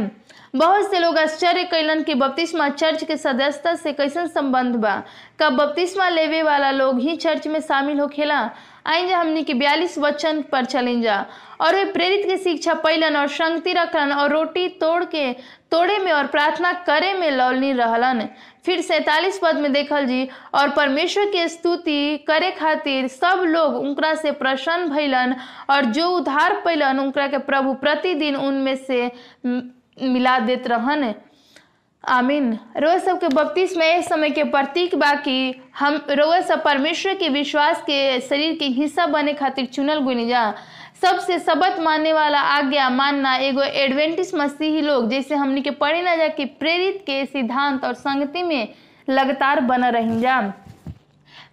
बहुत से लोग आश्चर्य कैलन कि बपतिस्मा चर्च के सदस्यता से कैसन संबंध बा। का बपतिस्मा लेवे वाला लोग ही चर्च में शामिल होखेला। आई जा हमनी के बयालीस वचन पर चलें जा और वे प्रेरित की शिक्षा पैलन और संगति रखलन और रोटी तोड़ के तोड़े में और प्रार्थना करे में लौलनी रहलन। फिर सैतालीस पद में देखल जी, और परमेश्वर के स्तुति करे खातिर सब लोग उनकरा से प्रसन्न भैलन और जो उधार पैलन उनकरा के प्रभु प्रतिदिन उनमें से मिला देत रहन। आमीन। रोज सबके बपतिस में इस समय के प्रतीक बा कि हम रोज सब परमेश्वर के विश्वास के शरीर के हिस्सा बने खातिर चुनल गुनी जा। सबसे सबक मानने वाला आज्ञा, मानना एगो एडवेंटिस मसीही लोग, जैसे हमनी के पढ़े ना जा कि प्रेरित के सिद्धांत और संगति में लगातार बना रही जा।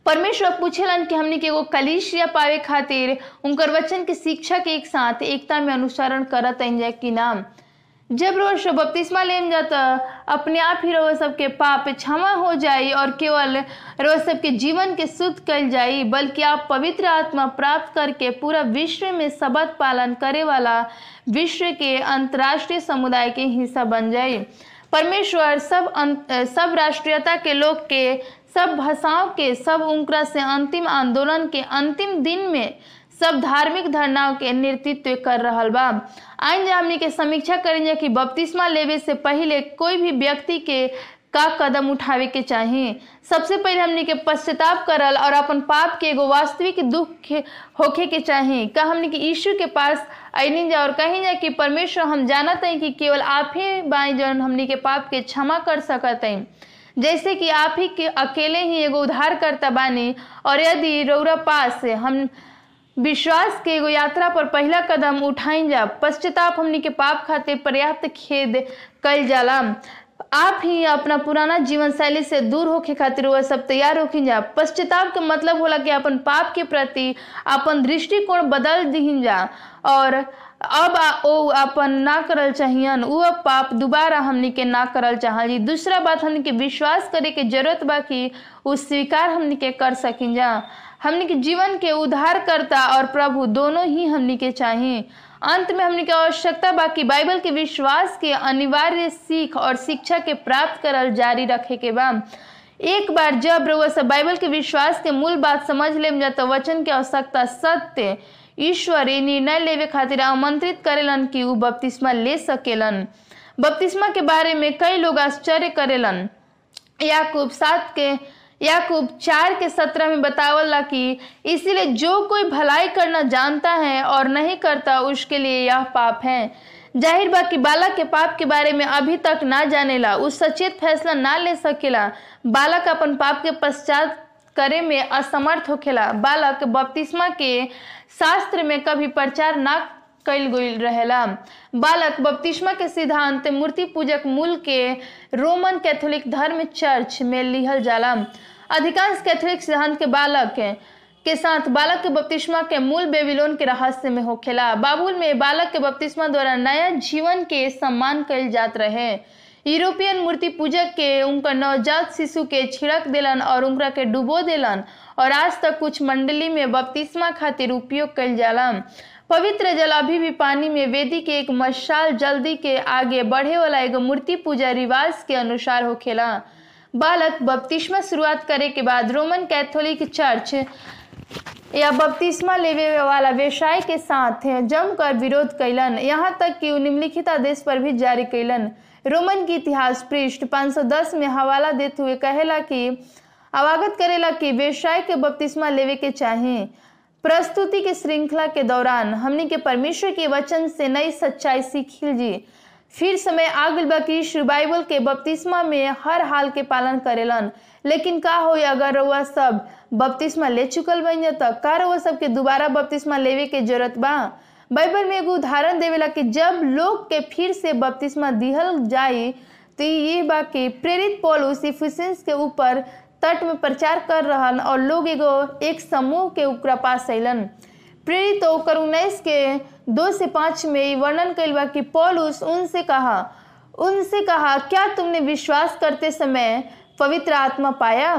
परमेश्वर पूछेलन कि हमनी के एगो कलिशिया पावे खातिर, उनकर वचन के शिक्षा के एक साथ एकता में अनुसरण करत जा कि नाम जब रोज बपतिस्मा लेन जाता, अपने आप ही रोज सबके पाप क्षमा हो जाई और केवल रोज सबके जीवन के शुद्ध कल जाई, बल्कि आप पवित्र आत्मा प्राप्त करके पूरा विश्व में सबक पालन करे वाला विश्व के अंतर्राष्ट्रीय समुदाय के हिस्सा बन जाई। परमेश्वर सब सब राष्ट्रीयता के लोग के, सब भाषाओं के, सब उनकरा से अंतिम आंदोलन के अंतिम दिन में सब धार्मिक धरनाओं के नेतृत्व कर रहा बा। आइन हमने के समीक्षा करेंगे कि बपतिस्मा लेवे से पहले कोई भी व्यक्ति के का कदम उठावे के चाहिए सबसे पहले हमने के पश्चाताप करल और अपन पाप के एगो वास्तविक दुख होखे के चाहिए का हमने के यीशु के पास आईनी जा और कहीं जा कि परमेश्वर हम जानत हैं कि केवल आप ही बाई जन हमने के पाप के क्षमा कर सकत। हैं जैसे कि आप ही के अकेले ही एगो उद्धार करता बानी और यदि रौरा पास हम विश्वास के एगो यात्रा पर पहला कदम उठाई जा। पश्चाताप हमनी के पाप खातिर पर्याप्त खेद कल जाला। आप ही अपना पुराना जीवन शैली से दूर होके खातिर वह सब तैयार होखी जा। पश्चाताप के मतलब होला कि अपन पाप के प्रति अपन दृष्टिकोण बदल दीन जा। और अब ओ अपन ना करल चाहियन वो पाप दोबारा हमनी के ना करल चाहली। दूसरा बात हमनी के विश्वास करे के ज़रूरत बा कि उ स्वीकार हमनी के कर सकिन जा। हमनी के जीवन के उद्धार करता और प्रभु दोनों ही हमनी के चाहिए अंत में हमनी के आवश्यकता बाकी बाइबल के विश्वास के अनिवार्य सीख और शिक्षा के प्राप्त करल जारी रखे के बा। एक बार जब रउआ सब बाइबल के विश्वास के मूल बात समझ लेम जा तो वचन के आवश्यकता सत्य ईश्वर ये निर्णय लेवे खातिर आमंत्रित करेलन कि उ बपतिस्मा ले सकेलन। बपतिस्मा के बारे में कई लोग आश्चर्य करेलन। याकूब सात के याकूब चार के सत्रह में बतावला कि इसीलिए जो कोई भलाई करना जानता है और नहीं करता, उसके लिए यह पाप है। ज़ाहिर बा कि बालक के पाप के बारे में अभी तक ना जानेला उस सचेत फैसला ना ले सकेला बालक अपन पाप के पश्चात करे में असमर्थ होखेला बालक बपतिस्मा के शास्त्र में कभी प्रचार ना कैल गई रहेला। बालक बपतिस्मा के सिद्धांत, मूर्ति पूजक मूल के रोमन कैथोलिक धर्म चर्च में लिहल जाला। अधिकांश कैथोलिक सिद्धांत के बालक के साथ बालक के बपतिस्मा के मूल बेबीलोन के रहस्य में होखेला। बाबुल में बालक के बपतिस्मा द्वारा नया जीवन के सम्मान कल जात रहे। यूरोपियन मूर्ति पूजक के उनका नवजात शिशु के छिड़क दिलन और उनका के डुबो दिलन और आज तक कुछ मंडली में बपतिस्मा खातिर उपयोग कल जाला। पवित्र जल अभी भी पानी में वेदी के एक मशाल जल्दी के आगे बढ़े वाला एगो मूर्ति पूजा रिवाज के अनुसार होखेला बालक बपतिस्मा शुरुआत करे के बाद रोमन कैथोलिक चर्च या बपतिस्मा लेवे वाला व्यवसाय के साथ जमकर विरोध कैलन यहाँ तक कि निम्नलिखित आदेश पर भी जारी कैलन रोमन की इतिहास पृष्ठ 510 में हवाला देते हुए कहेला कि अवागत करेला कि व्यवसाय के बपतिस्मा लेवे के चाहिए प्रस्तुति के श्रृंखला के दौरान हमने के परमेश्वर के वचन से नई सच्चाई सीखिल जी। फिर समय आगल बा श्री बाइबल के बपतिस्मा में हर हाल के पालन करेलन। लेकिन का हो अगर रउआ सब बपतिस्मा ले चुकल बन जाता का सब के दोबारा बपतिस्मा लेवे के ज़रूरत बा? बाइबल में एगो उदाहरण देवेला कि जब लोग के फिर से बपतिस्मा दिहल जाई तो ये बा कि प्रेरित पौलुस इफिसियंस के ऊपर तट में प्रचार कर रहन और लोग एगो एक समूह के ओकरा पास अलन प्रेरित ओकर उन्नीस के दो से पाँच में वर्णन कैल बा कि पौलुस उनसे कहा उनसे कहा, क्या तुमने विश्वास करते समय पवित्र आत्मा पाया?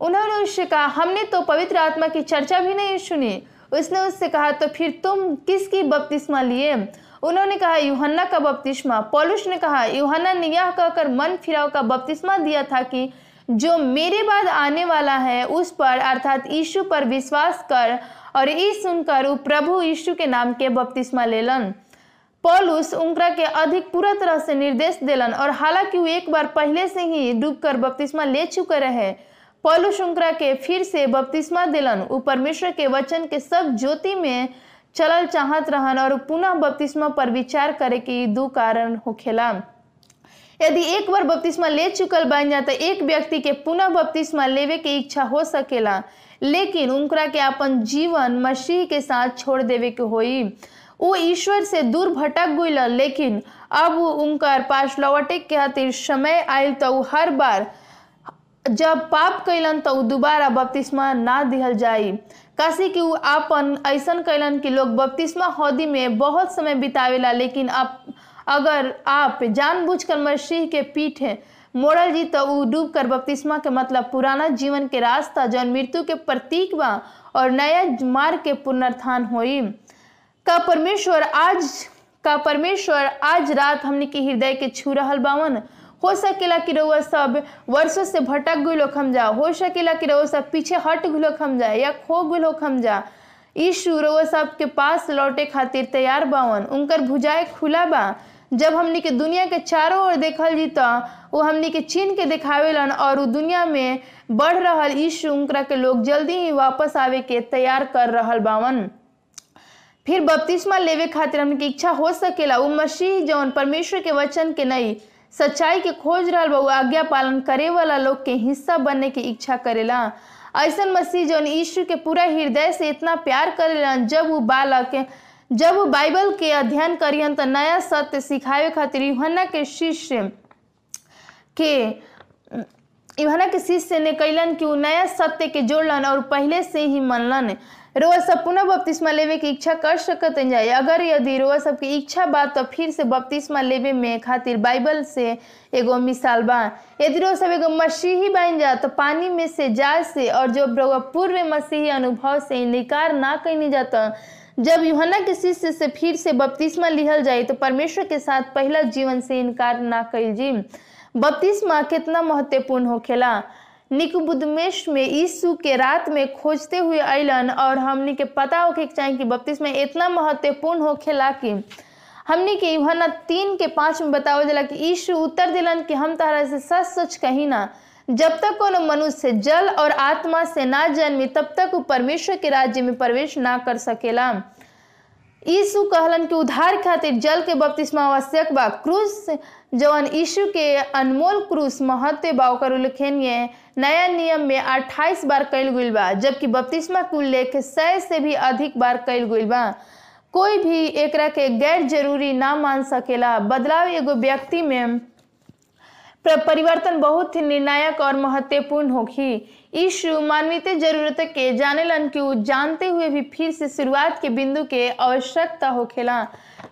उन्होंने उससे कहा, हमने तो पवित्र आत्मा की चर्चा भी नहीं सुनी। उसने उससे कहा तो फिर तुम किसकी बपतिस्मा लिए? उन्होंने कहा, यूहन्ना का बपतिस्मा। पौलुस ने कहा, यूहन्ना ने यह कहकर मन फिराव का बपतिस्मा दिया था कि जो मेरे बाद आने वाला है, उस पर अर्थात यीशु पर विश्वास कर और ई सुनकर उ प्रभु यीशु के नाम के बपतिस्मा लेलन। पौलुस उनकरा के अधिक पूरा तरह से निर्देश देलन और हालाँकि वो एक बार पहले से ही डूब कर बपतिस्मा ले चुके रहे। पौलुस उनकरा के फिर से बपतिस्मा दिलन। उ परमेश्वर के वचन के सब ज्योति में चलल चाहत रहन और पुनः बपतिस्मा पर विचार करे के दो कारण होखेला यदि एक बार बपतिस्मा ले चुकल बन जाता, एक व्यक्ति के पुनः बपतिस्मा लेवे के इच्छा हो सकेला, लेकिन उनकरा के अपन जीवन मसीह के साथ छोड़ देवे के होई। वो ईश्वर से दूर भटक गई लेकिन अब उनकर पास लौटे के खातिर समय आयल तो हर बार जब पाप कैलन तो दोबारा बपतिस्मा ना दिहल जाई। काशी कि आपन ऐसन कैलन कि लोग बपतिस्मा हौदी में बहुत समय बितावेला, लेकिन आप अगर आप जानबूझकर मसीह के पीठ मोड़ल जी तो उ डूब कर बपतिस्मा के मतलब पुराना जीवन के रास्ता, जौन मृत्यु के प्रतीक बा, और नया मार्ग के पुनर्थान होई। का परमेश्वर आज, का परमेश्वर आज रात हमने के हृदय के छू रहल बावन। हो सकेला कि रउआ सब वर्षों से भटक गई लोग हम जा। हो सकेला कि रउआ सब पीछे हट गई लोग हम जा, या खो गई लोग हम जा। यीशु रउआ सब के पास लौटे खातिर तैयार बावन। उनकर भुजाए खुला बा। जब हमनी के दुनिया के चारों ओर देखल जी तो वो हमनी के चीन के दिखावेलन और उ दुनिया में बढ़ रहा यीशु उनकरा के लोग जल्दी ही वापस आवे के तैयार कर रहा बावन। फिर बपतिस्मा लेवे खातिर हमके इच्छा हो सकेला, उ मसीह जौन परमेश्वर के वचन के नहीं सच्चाई के खोज रहा बा आज्ञा पालन करे वाला लोग के हिस्सा बनने की इच्छा करेला। ऐसा मसीह जौन यीशु के पूरा हृदय से इतना प्यार करेला जब वो बालक जब बाइबल के अध्ययन करियन तो नया सत्य सिखावे खातिर युहना के शिष्य के, यूहन्ना के शिष्य ने कैलन कि उ नया सत्य के जोड़लन और पहले से ही मनलन। रोआ सब पुनः बपतिस्मा लेवे की इच्छा कर सकत जाए। अगर यदि रोआ सब की इच्छा बा तो फिर से बपतिस्मा लेवे में खातिर बाइबल से एगो मिसाल बा। यदि रोआ सब एगो मसीही बन जा तो पानी में से जाल से और जो रोआ पूर्व मसीही अनुभव से इनकार ना कैनी जाता जब यूहन्ना के शिष्य से फिर से बपतिस्मा लिहल जाए तो परमेश्वर के साथ पहला जीवन से इनकार ना कल जी। बपतिस्मा कितना महत्वपूर्ण होखेला निकुबुदमेश में, यीशु के रात में खोजते हुए अलन और हमनी के पता होके चाहिए कि बपतिस्मा इतना महत्वपूर्ण होखेला कि हमनी के यूहन्ना तीन के पाँच में बतावल जाला कि यीशु उत्तर दिलन कि हम तारा से सच सच कही ना। जब तक कोनो मनुष्य जल और आत्मा से ना जन्मी, तब तक वो परमेश्वर के राज्य में प्रवेश ना कर सकेला। यीशु कहलन कि उद्धार खातिर जल के बपतिस्मा आवश्यक बा। क्रूस जवन यीशु के अनमोल क्रूस महत्व बा, ओकर उल्लेखनीय नया नियम में 28 बार कैल गईल बा, जबकि बपतिस्मा के उल्लेख सौ से भी अधिक बार कैल गईल बा। कोई भी एकरा के गैर ज़रूरी ना मान सकेला। बदलाव एगो व्यक्ति में परिवर्तन बहुत ही निर्णायक और महत्वपूर्ण होगी। यीशु मानवीय ज़रूरत के जानेलन लन वो जानते हुए भी फिर से शुरुआत के बिंदु के आवश्यकता होखेला।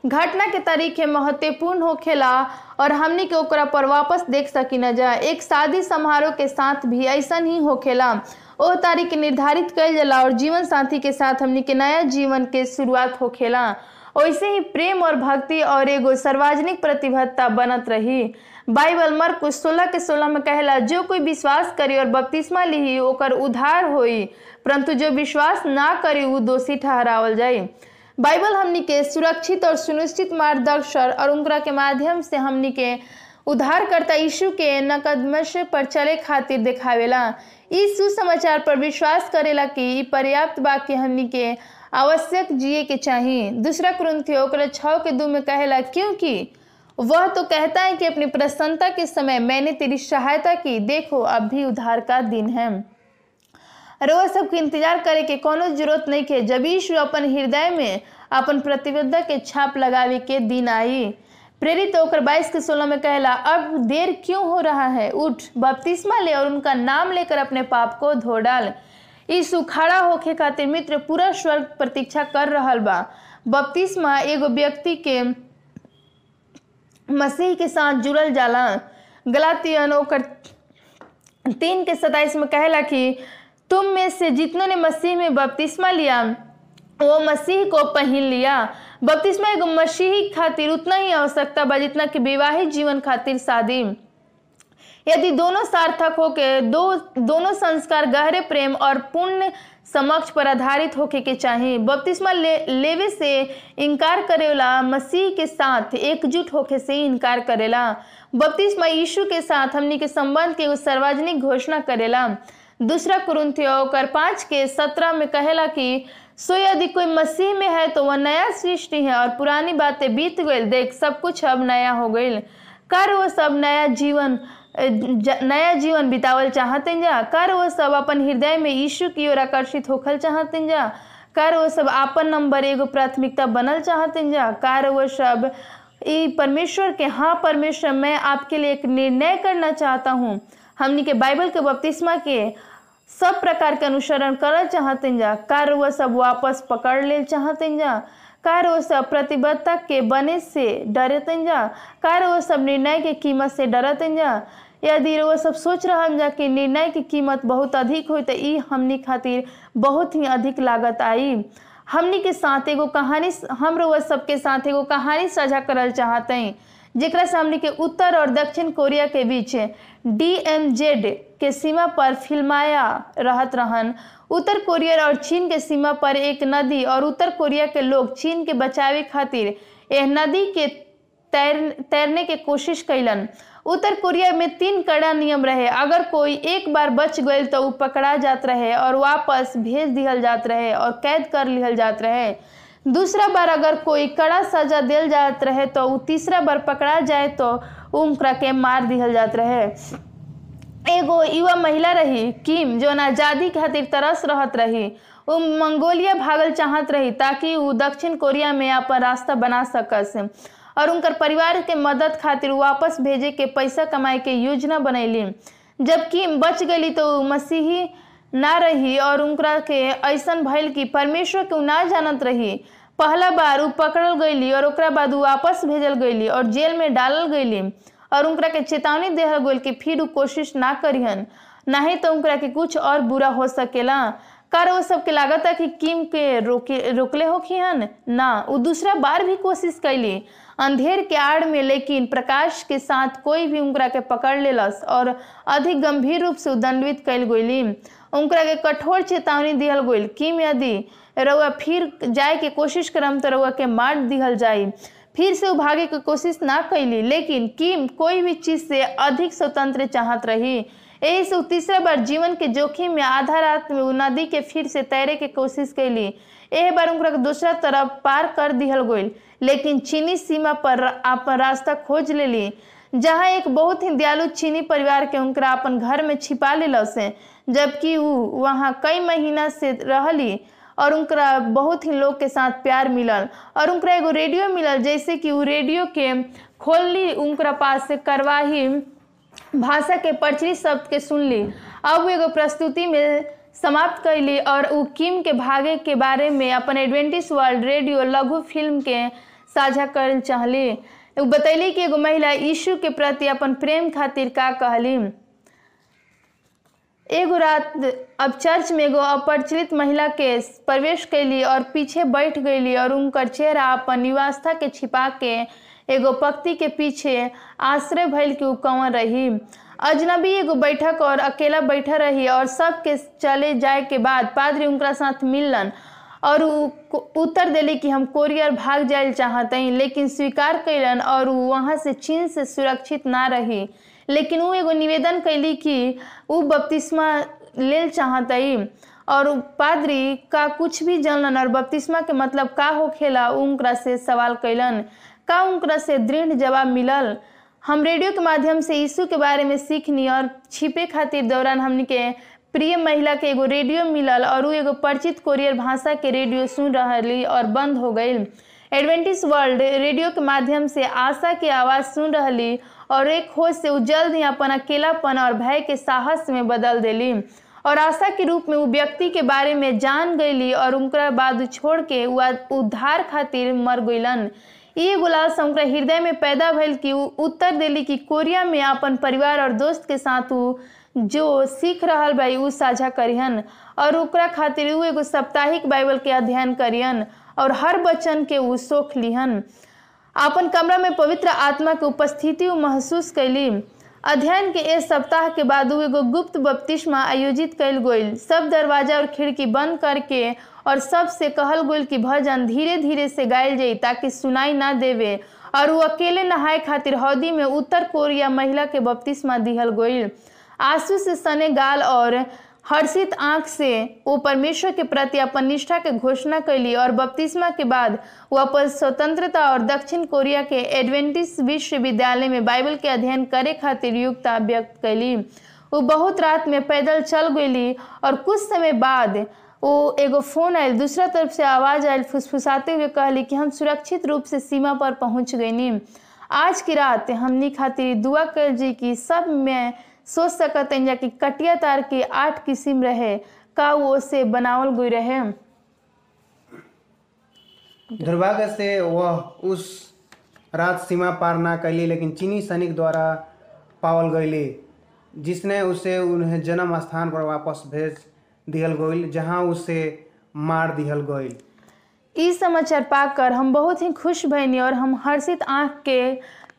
घटना के तरीके महत्वपूर्ण होखेला और हमनी के ओकरा पर वापस देख सकी न जा। एक शादी समारोह के साथ भी ऐसा ही होखेला। ओ तारीख निर्धारित कल जला और जीवन साथी के साथ हमनी के नया जीवन के शुरुआत होखेला। वैसे ही प्रेम और भक्ति और एगो सार्वजनिक प्रतिबद्धता बनत रही। बाइबल मरकुश सोलह के सोलह में कहला, जो कोई विश्वास करी और बपतिस्मा ली ओकर उधार होई, परंतु जो विश्वास ना करी वो दोषी ठहरावल जाई। बाइबल हमनी के सुरक्षित और सुनिश्चित मार्गदर्शन और उनकरा के माध्यम से हमनी के उद्धारकर्ता यीशु के नकदमश पर चले खातिर दिखावेला। इस सुसमाचार पर विश्वास करेला कि पर्याप्त वाक्य हमनी के आवश्यक जिए के चाहिए दूसरा क्रंथियो छः के दू में कहेला, क्योंकि वह तो कहता है कि अपनी प्रसन्नता के समय मैंने तेरी सहायता की। देखो, अब भी उधार का दिन है। रोज सबके इंतज़ार करे के कोनो ज़रूरत नहीं के। जब यीशु अपन हृदय में अपन प्रतिबद्धता के छाप लगावे के दिन आई, प्रेरित होकर बाईस के सोलह में कहला, अब देर क्यों हो रहा है? उठ, बपतिस्मा ले और उनका नाम लेकर अपने पाप को धो डाल। यीशु खड़ा होके खातिर मित्र, पूरा स्वर्ग प्रतीक्षा कर रहा बा। बपतिस्मा एगो व्यक्ति के मसीह के साथ जुड़ल जाला। गलातियन ओकर तीन के सताइस में कहला कि, तुम में से जितनों ने मसीह में बपतिस्मा लिया, वो मसीह को पहन लिया। बपतिस्मा एगो मसीही खातिर उतना ही आवश्यकता बा जितना कि विवाहित जीवन खातिर शादी। यदि दोनों सार्थक होके दो दोनों संस्कार गहरे प्रेम और पुण्य समक्ष पर आधारित होके के चाहिए बपतिस्मा ले, लेवे से इनकार करेला मसीह के साथ एकजुट होके से इनकार करेला। बपतिस्मा यीशु के साथ हमनी के संबंध के सार्वजनिक घोषणा करेला। दूसरा कुरुंथियो कर पाँच के सत्रह में कहेला कि सो यदि कोई मसीह में है तो वह नया सृष्टि है और पुरानी बातें बीत गई देख सब कुछ अब नया हो गई कर वो सब नया जीवन नया जीवन बितावल चाहते जा। कर वो सब अपन हृदय में यीशु की ओर आकर्षित होखल चाहते जा। कर वो सब आपन नंबर एगो प्राथमिकता बनल चाहते जा। कर वो सब, ई परमेश्वर के हाँ परमेश्वर, मैं आपके लिए एक निर्णय करना चाहता हूँ। हमनी के बाइबल के बपतिस्मा के सब प्रकार के अनुसरण करल चाहते जा। कर वो सब वापस पकड़ ले चाहते जा। कार वो सब प्रतिबद्धता के बने से डरते जा। कार वो सब निर्णय के कीमत से डरते जा। यदि वो सब सोच रहा जा कि निर्णय की कीमत बहुत अधिक हो तो ई हमनी खातिर बहुत ही अधिक लागत आई। हमनी के साथ एगो कहानी हम वो सबके साथ एगो कहानी साझा करल चाहते हैं जेकरा से हमनी के उत्तर और दक्षिण कोरिया के बीच डीएमजेड के सीमा पर फिल्माया रहत रहन। उत्तर कोरिया और चीन के सीमा पर एक नदी और उत्तर कोरिया के लोग चीन के बचावे खातिर यह नदी के तैर, तैरने के कोशिश कैलन उत्तर कोरिया में तीन कड़ा नियम रहे। अगर कोई एक बार बच गई तो वो पकड़ा जात रहे और वापस भेज दिहल जात रहे और कैद कर लिहल जात रहे। दूसरा बार अगर कोई कड़ा सजा दिल जात रहे तो वो तीसरा बार पकड़ा जाए तो उनकरा के मार दिहल जात रहे। एगो युवा महिला रही, किम, जो आज़ादी खातिर तरस रहत रही। वो मंगोलिया भागल चाहत रही ताकि वो दक्षिण कोरिया में अपन रास्ता बना सकस और उनकर परिवार के मदद खातिर वापस भेजे के पैसा कमाए के योजना बनैली। जब किम बच गई तो मसीही ना रही और उनकरा के ऐसन भइल कि परमेश्वर के ना जानत रही। पहला बार उ पकड़ल गईली और ओकरा बाद वापस भेजल गईली और जेल में डालल गईली और उनकरा के चेतावनी देहल गईल कि फिर उ कोशिश ना करिहन, नहीं तो उनकरा के कुछ और बुरा हो सकेला। कर वो सबके लागत है कि किम के रोके, रोकले होखिहन? ना वो दूसरा बार भी कोशिश कैली। अंधेर के आड़ में लेकिन प्रकाश के साथ कोई भी उनकरा के पकड़ लेलस और अधिक गंभीर रूप से दंडवित कैल गईली। उनकरा के कठोर चेतावनी दिहल गई किम यदि रउआ फिर जाए के कोशिश करम तो रउआ के मार दिहल जाई। फिर से भागे के कोशिश ना कैली, लेकिन किम कोई भी चीज़ से अधिक स्वतंत्र चाहत रही। यही से तीसरा बार जीवन के जोखिम में आधा रात में उ नदी के फिर से तैरे के कोशिश कैली। एह बार उनकरा के दूसरा तरफ़ पार कर दिहल गईल लेकिन चीनी सीमा पर अपन रास्ता खोज लेली। जहाँ एक बहुत ही दयालु चीनी परिवार के उनकरा अपन घर में छिपा लेला से जबकि उ वहाँ कई महीना से रहली और उनकरा बहुत ही लोग के साथ प्यार मिलल और उनकरा एगो रेडियो मिलल, जैसे कि उ रेडियो के खोलली, उनकरा पास से करवाही, भाषा के प्रचलित शब्द के सुनली। अब वो एगो प्रस्तुति में समाप्त कैली और उ किम के भागे के बारे में अपन एडवेंटिस वर्ल्ड रेडियो लघु फ़िल्म के साझा कर चाहली। बतैली कि एगो महिला यीशु के प्रति अपन प्रेम खातिर का कहली। एगो रात अब चर्च में एगो अपरिचित महिला के प्रवेश कैली और पीछे बैठ गईली और उनकर चेहरा अपन निवासता के छिपा के एगो पक्ति के पीछे आश्रय भइल के कौन रही। अजनबी एगो बैठक और अकेला बैठा रही और सबके चले जाए के बाद पादरी उनकरा साथ मिलन और उत्तर दिली कि हम कोरियर भाग जाए चाहते लेकिन स्वीकार कैलन और वहाँ से चीन से सुरक्षित ना रही। लेकिन उ एगो निवेदन कैली कि उ बपतिस्मा लेल चाहतई और पादरी का कुछ भी जानलन और बपतिस्मा के मतलब का होखेला, उ उनकरा से सवाल कैलन। का उनकरा से दृढ़ जवाब मिलल? हम रेडियो के माध्यम से यीशु के बारे में सीखनी और छिपे खातिर दौरान हमनी के प्रिय महिला के एगो रेडियो मिलल और उ एगो परिचित कोरियर भाषा के रेडियो सुन रहली और बंद हो गई एडवेंटिस वर्ल्ड रेडियो के माध्यम से आशा की आवाज़ सुन रही और एक खोज से उ जल्द ही अपन अकेलापन और भय के साहस में बदल देली। और आशा के रूप में वो व्यक्ति के बारे में जान गईली और उनका बाद छोड़ के उद्धार खातिर मर गईलन। ये गुलाल से उनका हृदय में पैदा भइल कि उत्तर दिली कि कोरिया में अपन परिवार और दोस्त के साथ उ जो सीख रहा बा उ साझा करिहन और ओकरा खातिर उ एगो साप्ताहिक बाइबल के अध्ययन करियन और हर वचन के उ सोख लिहन। अपन कमरा में पवित्र आत्मा के उपस्थिति महसूस कैली। अध्ययन के इस सप्ताह के बाद एगो गुप्त बपतिस्मा आयोजित कैल गईल सब दरवाज़ा और खिड़की बंद करके और सबसे कहल गईल कि भजन धीरे धीरे से गायल जाई ताकि सुनाई ना देवे। और वो अकेले नहाए खातिर हौदी में उत्तर कोरिया महिला के बपतिस्मा दिहल गईल आँसू से सने गाल और हर्षित आँख से वो परमेश्वर के प्रति अपन निष्ठा के घोषणा कैली और बपतिस्मा के बाद वो अपन स्वतंत्रता और दक्षिण कोरिया के एडवेंटिस विश्वविद्यालय में बाइबल के अध्ययन करे खातिर युक्ता व्यक्त कैली। वो बहुत रात में पैदल चल गई और कुछ समय बाद वो एगो फ़ोन आयल, दूसरा तरफ़ से आवाज़ आयल, फुसफुसाते हुए कहली कि हम सुरक्षित रूप से सीमा पर पहुँच गईनी आज की रात हमनी खातिर दुआ कर जी कि सब में सोच सकत जा कि कटिया तार के आठ किस्म रहे का वो से बनावल गई रहे? दुर्भाग्य से वह उस रात सीमा पार ना कैली लेकिन चीनी सैनिक द्वारा पावल गईली जिसने उसे उन्हें जन्म स्थान पर वापस भेज दिहल गईल जहाँ उसे मार दिहल गईल ई समाचार पाकर हम बहुत ही खुश भैनी और हम हर्षित आँख के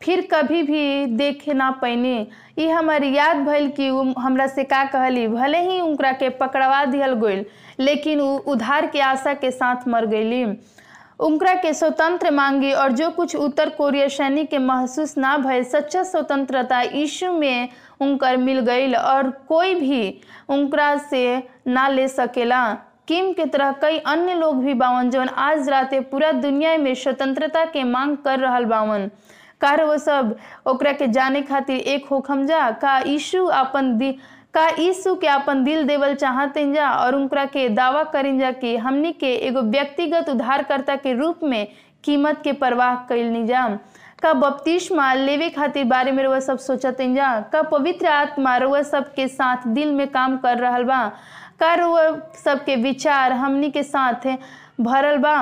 फिर कभी भी देखे ना पैनी ई हमारी याद भइल कि हमरा से का कहली, भले ही उनकरा के पकड़वा दिहल गईल लेकिन उ उधार के आशा के साथ मर गईली उनकरा के स्वतंत्र मांगी और जो कुछ उत्तर कोरिया सैनिक के महसूस ना भइल, सच्चा स्वतंत्रता यीशु में उनकर मिल गई और कोई भी उनकरा से ना ले सकेला। किम के तरह कई अन्य लोग भी बावन, जौन आज राते पूरा दुनिया में स्वतंत्रता के मांग कर रहा बावन। कार वो सब। ओकरा के जाने खातिर एक होखम जा, का यीशु अपन दि, का यीशु के अपन दिल देवल चाहते जा और उनकरा के दावा करें जा कि हमनी के एगो व्यक्तिगत उद्धारकर्ता के रूप में कीमत के परवाह कैलनी जा का बपतिस्मा लेवे खातिर बारे में रउआ सब सोचते जा। का पवित्र आत्मा रउआ सब के साथ दिल में काम कर रहा बा। का रउआ सबके विचार हमनी के साथ भरल बा।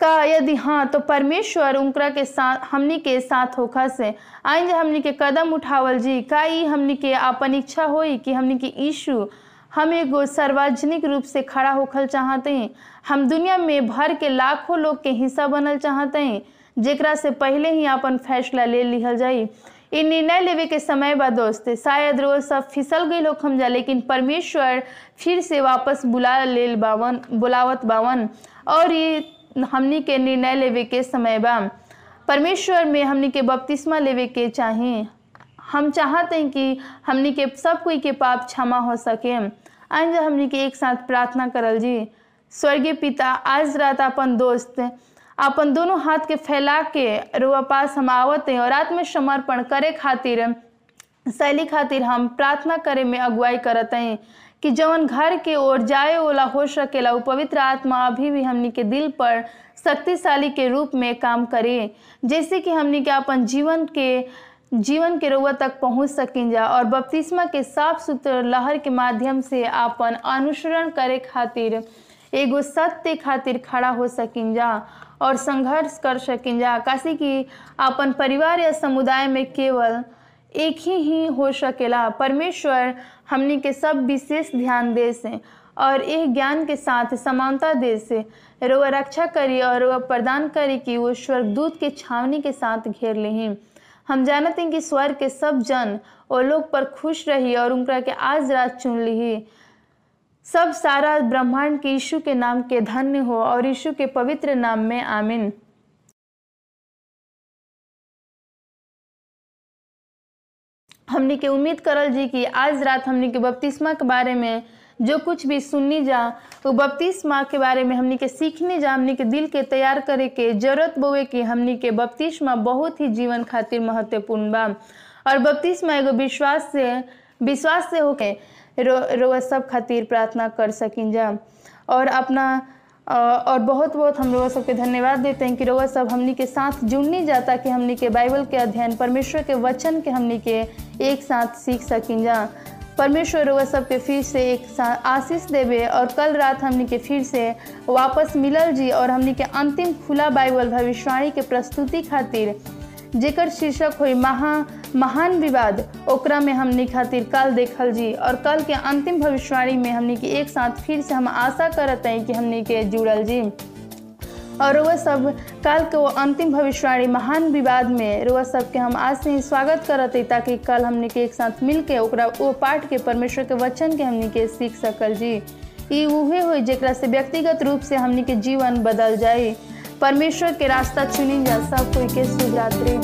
का यदि हाँ तो परमेश्वर उनकरा के साथ, हमनी के साथ होखा से। आइन हमनी के कदम उठावल जी, का ई हमनी के अपन इच्छा होई कि हमनी के यीशु हम एगो सार्वजनिक रूप से खड़ा होखल चाहते हैं। हम दुनिया में भर के लाखों लोग के हिस्सा बनल चाहते हैं, जेकरा से पहले ही अपन फैसला ले लिहल जाई। ई निर्णय लेवे के समय बा दोस्त, शायद रोज सब फिसल गई लोग हम जा, लेकिन परमेश्वर फिर से वापस बुला ले बावन, बुलावत बावन। और ये हमनी के निर्णय लेवे के समय बा। परमेश्वर में हमनी के बपतिस्मा लेवे के चाहिए हम चाहते हैं कि हमनी के सब कोई के पाप क्षमा हो सके। आज हमनी के एक साथ प्रार्थना करल जी। स्वर्गीय पिता, आज रात अपन दोस्त, अपन दोनों हाथ के फैला के रुआ पास हम आवत हैं और आत्मसमर्पण करे खातिर शैली खातिर हम प्रार्थना करे में अगुवाई करत। हैं कि जवन घर के ओर जाए, ओला हो सकेला वो पवित्र आत्मा अभी भी हमनी के दिल पर शक्तिशाली के रूप में काम करे। जैसे कि हमनी के अपन जीवन के जीवन के रउआ तक पहुँच सकिन जा और बपतिस्मा के साफ़ सुथरा लहर के माध्यम से अपन अनुसरण करे खातिर, एगो सत्य खातिर खड़ा हो सकें जा और संघर्ष कर सकिन जा। काशी कि अपन परिवार या समुदाय में केवल एक ही ही हो सकेला। परमेश्वर हमनी के सब विशेष ध्यान दे से और एक ज्ञान के साथ समानता दे से रोआ रक्षा करी और रोआ प्रदान करी कि वो स्वर्गदूत के छावनी के साथ घेर ली। हम जानते हैं कि स्वर्ग के सब जन और लोग पर खुश रही और उनका के आज रात चुन ली। सब सारा ब्रह्मांड के यीशु के नाम के धन्य हो और यीशु के पवित्र नाम में आमीन। हमनी के उम्मीद करल जी कि आज रात हमनी के बपतिस्मा के बारे में जो कुछ भी सुननी जा वो बपतिस्मा के बारे में हमनी के सीखने जा, हमनी के दिल के तैयार करे के ज़रूरत बोवे कि हमनी के बपतिस्मा बहुत ही जीवन खातिर महत्वपूर्ण बा। और बपतिस्मा एगो विश्वास से विश्वास से होके रो रोआ सब खातिर प्रार्थना कर सकिन जा। और अपना और बहुत बहुत हम लोग सबके धन्यवाद देते हैं कि रउआ सब हमनी के साथ जुड़नी जाता कि हमनी के बाइबल के अध्ययन, परमेश्वर के वचन के हमनी के एक साथ सीख सकिन जा। परमेश्वर रउआ सबके फिर से एक साथ आशीष देवे और कल रात हमनी के फिर से वापस मिलल जी और हमनी के अंतिम खुला बाइबल भविष्यवाणी के प्रस्तुति खातिर जेकर शीर्षक हुई, महा, महान विवाद। ओकरा में हमनी खातिर कल देखल जी, और कल के अंतिम भविष्यवाणी में हमनी के एक साथ फिर से हम आशा करते हैं कि हमनी के जुड़ल जी। और वह सब, कल के वो अंतिम भविष्यवाणी महान विवाद में रुआ सबके हम आज से ही स्वागत करते ताकि कल हमनी के एक साथ मिल के वो पाठ के परमेश्वर के वचन के हमनी के सीख सकल जी। ई उहे हुई जेकरा से व्यक्तिगत रूप से हमनी के जीवन बदल जाई। परमेश्वर के रास्ता चुनी जा सब कोई के शुभ रात्रि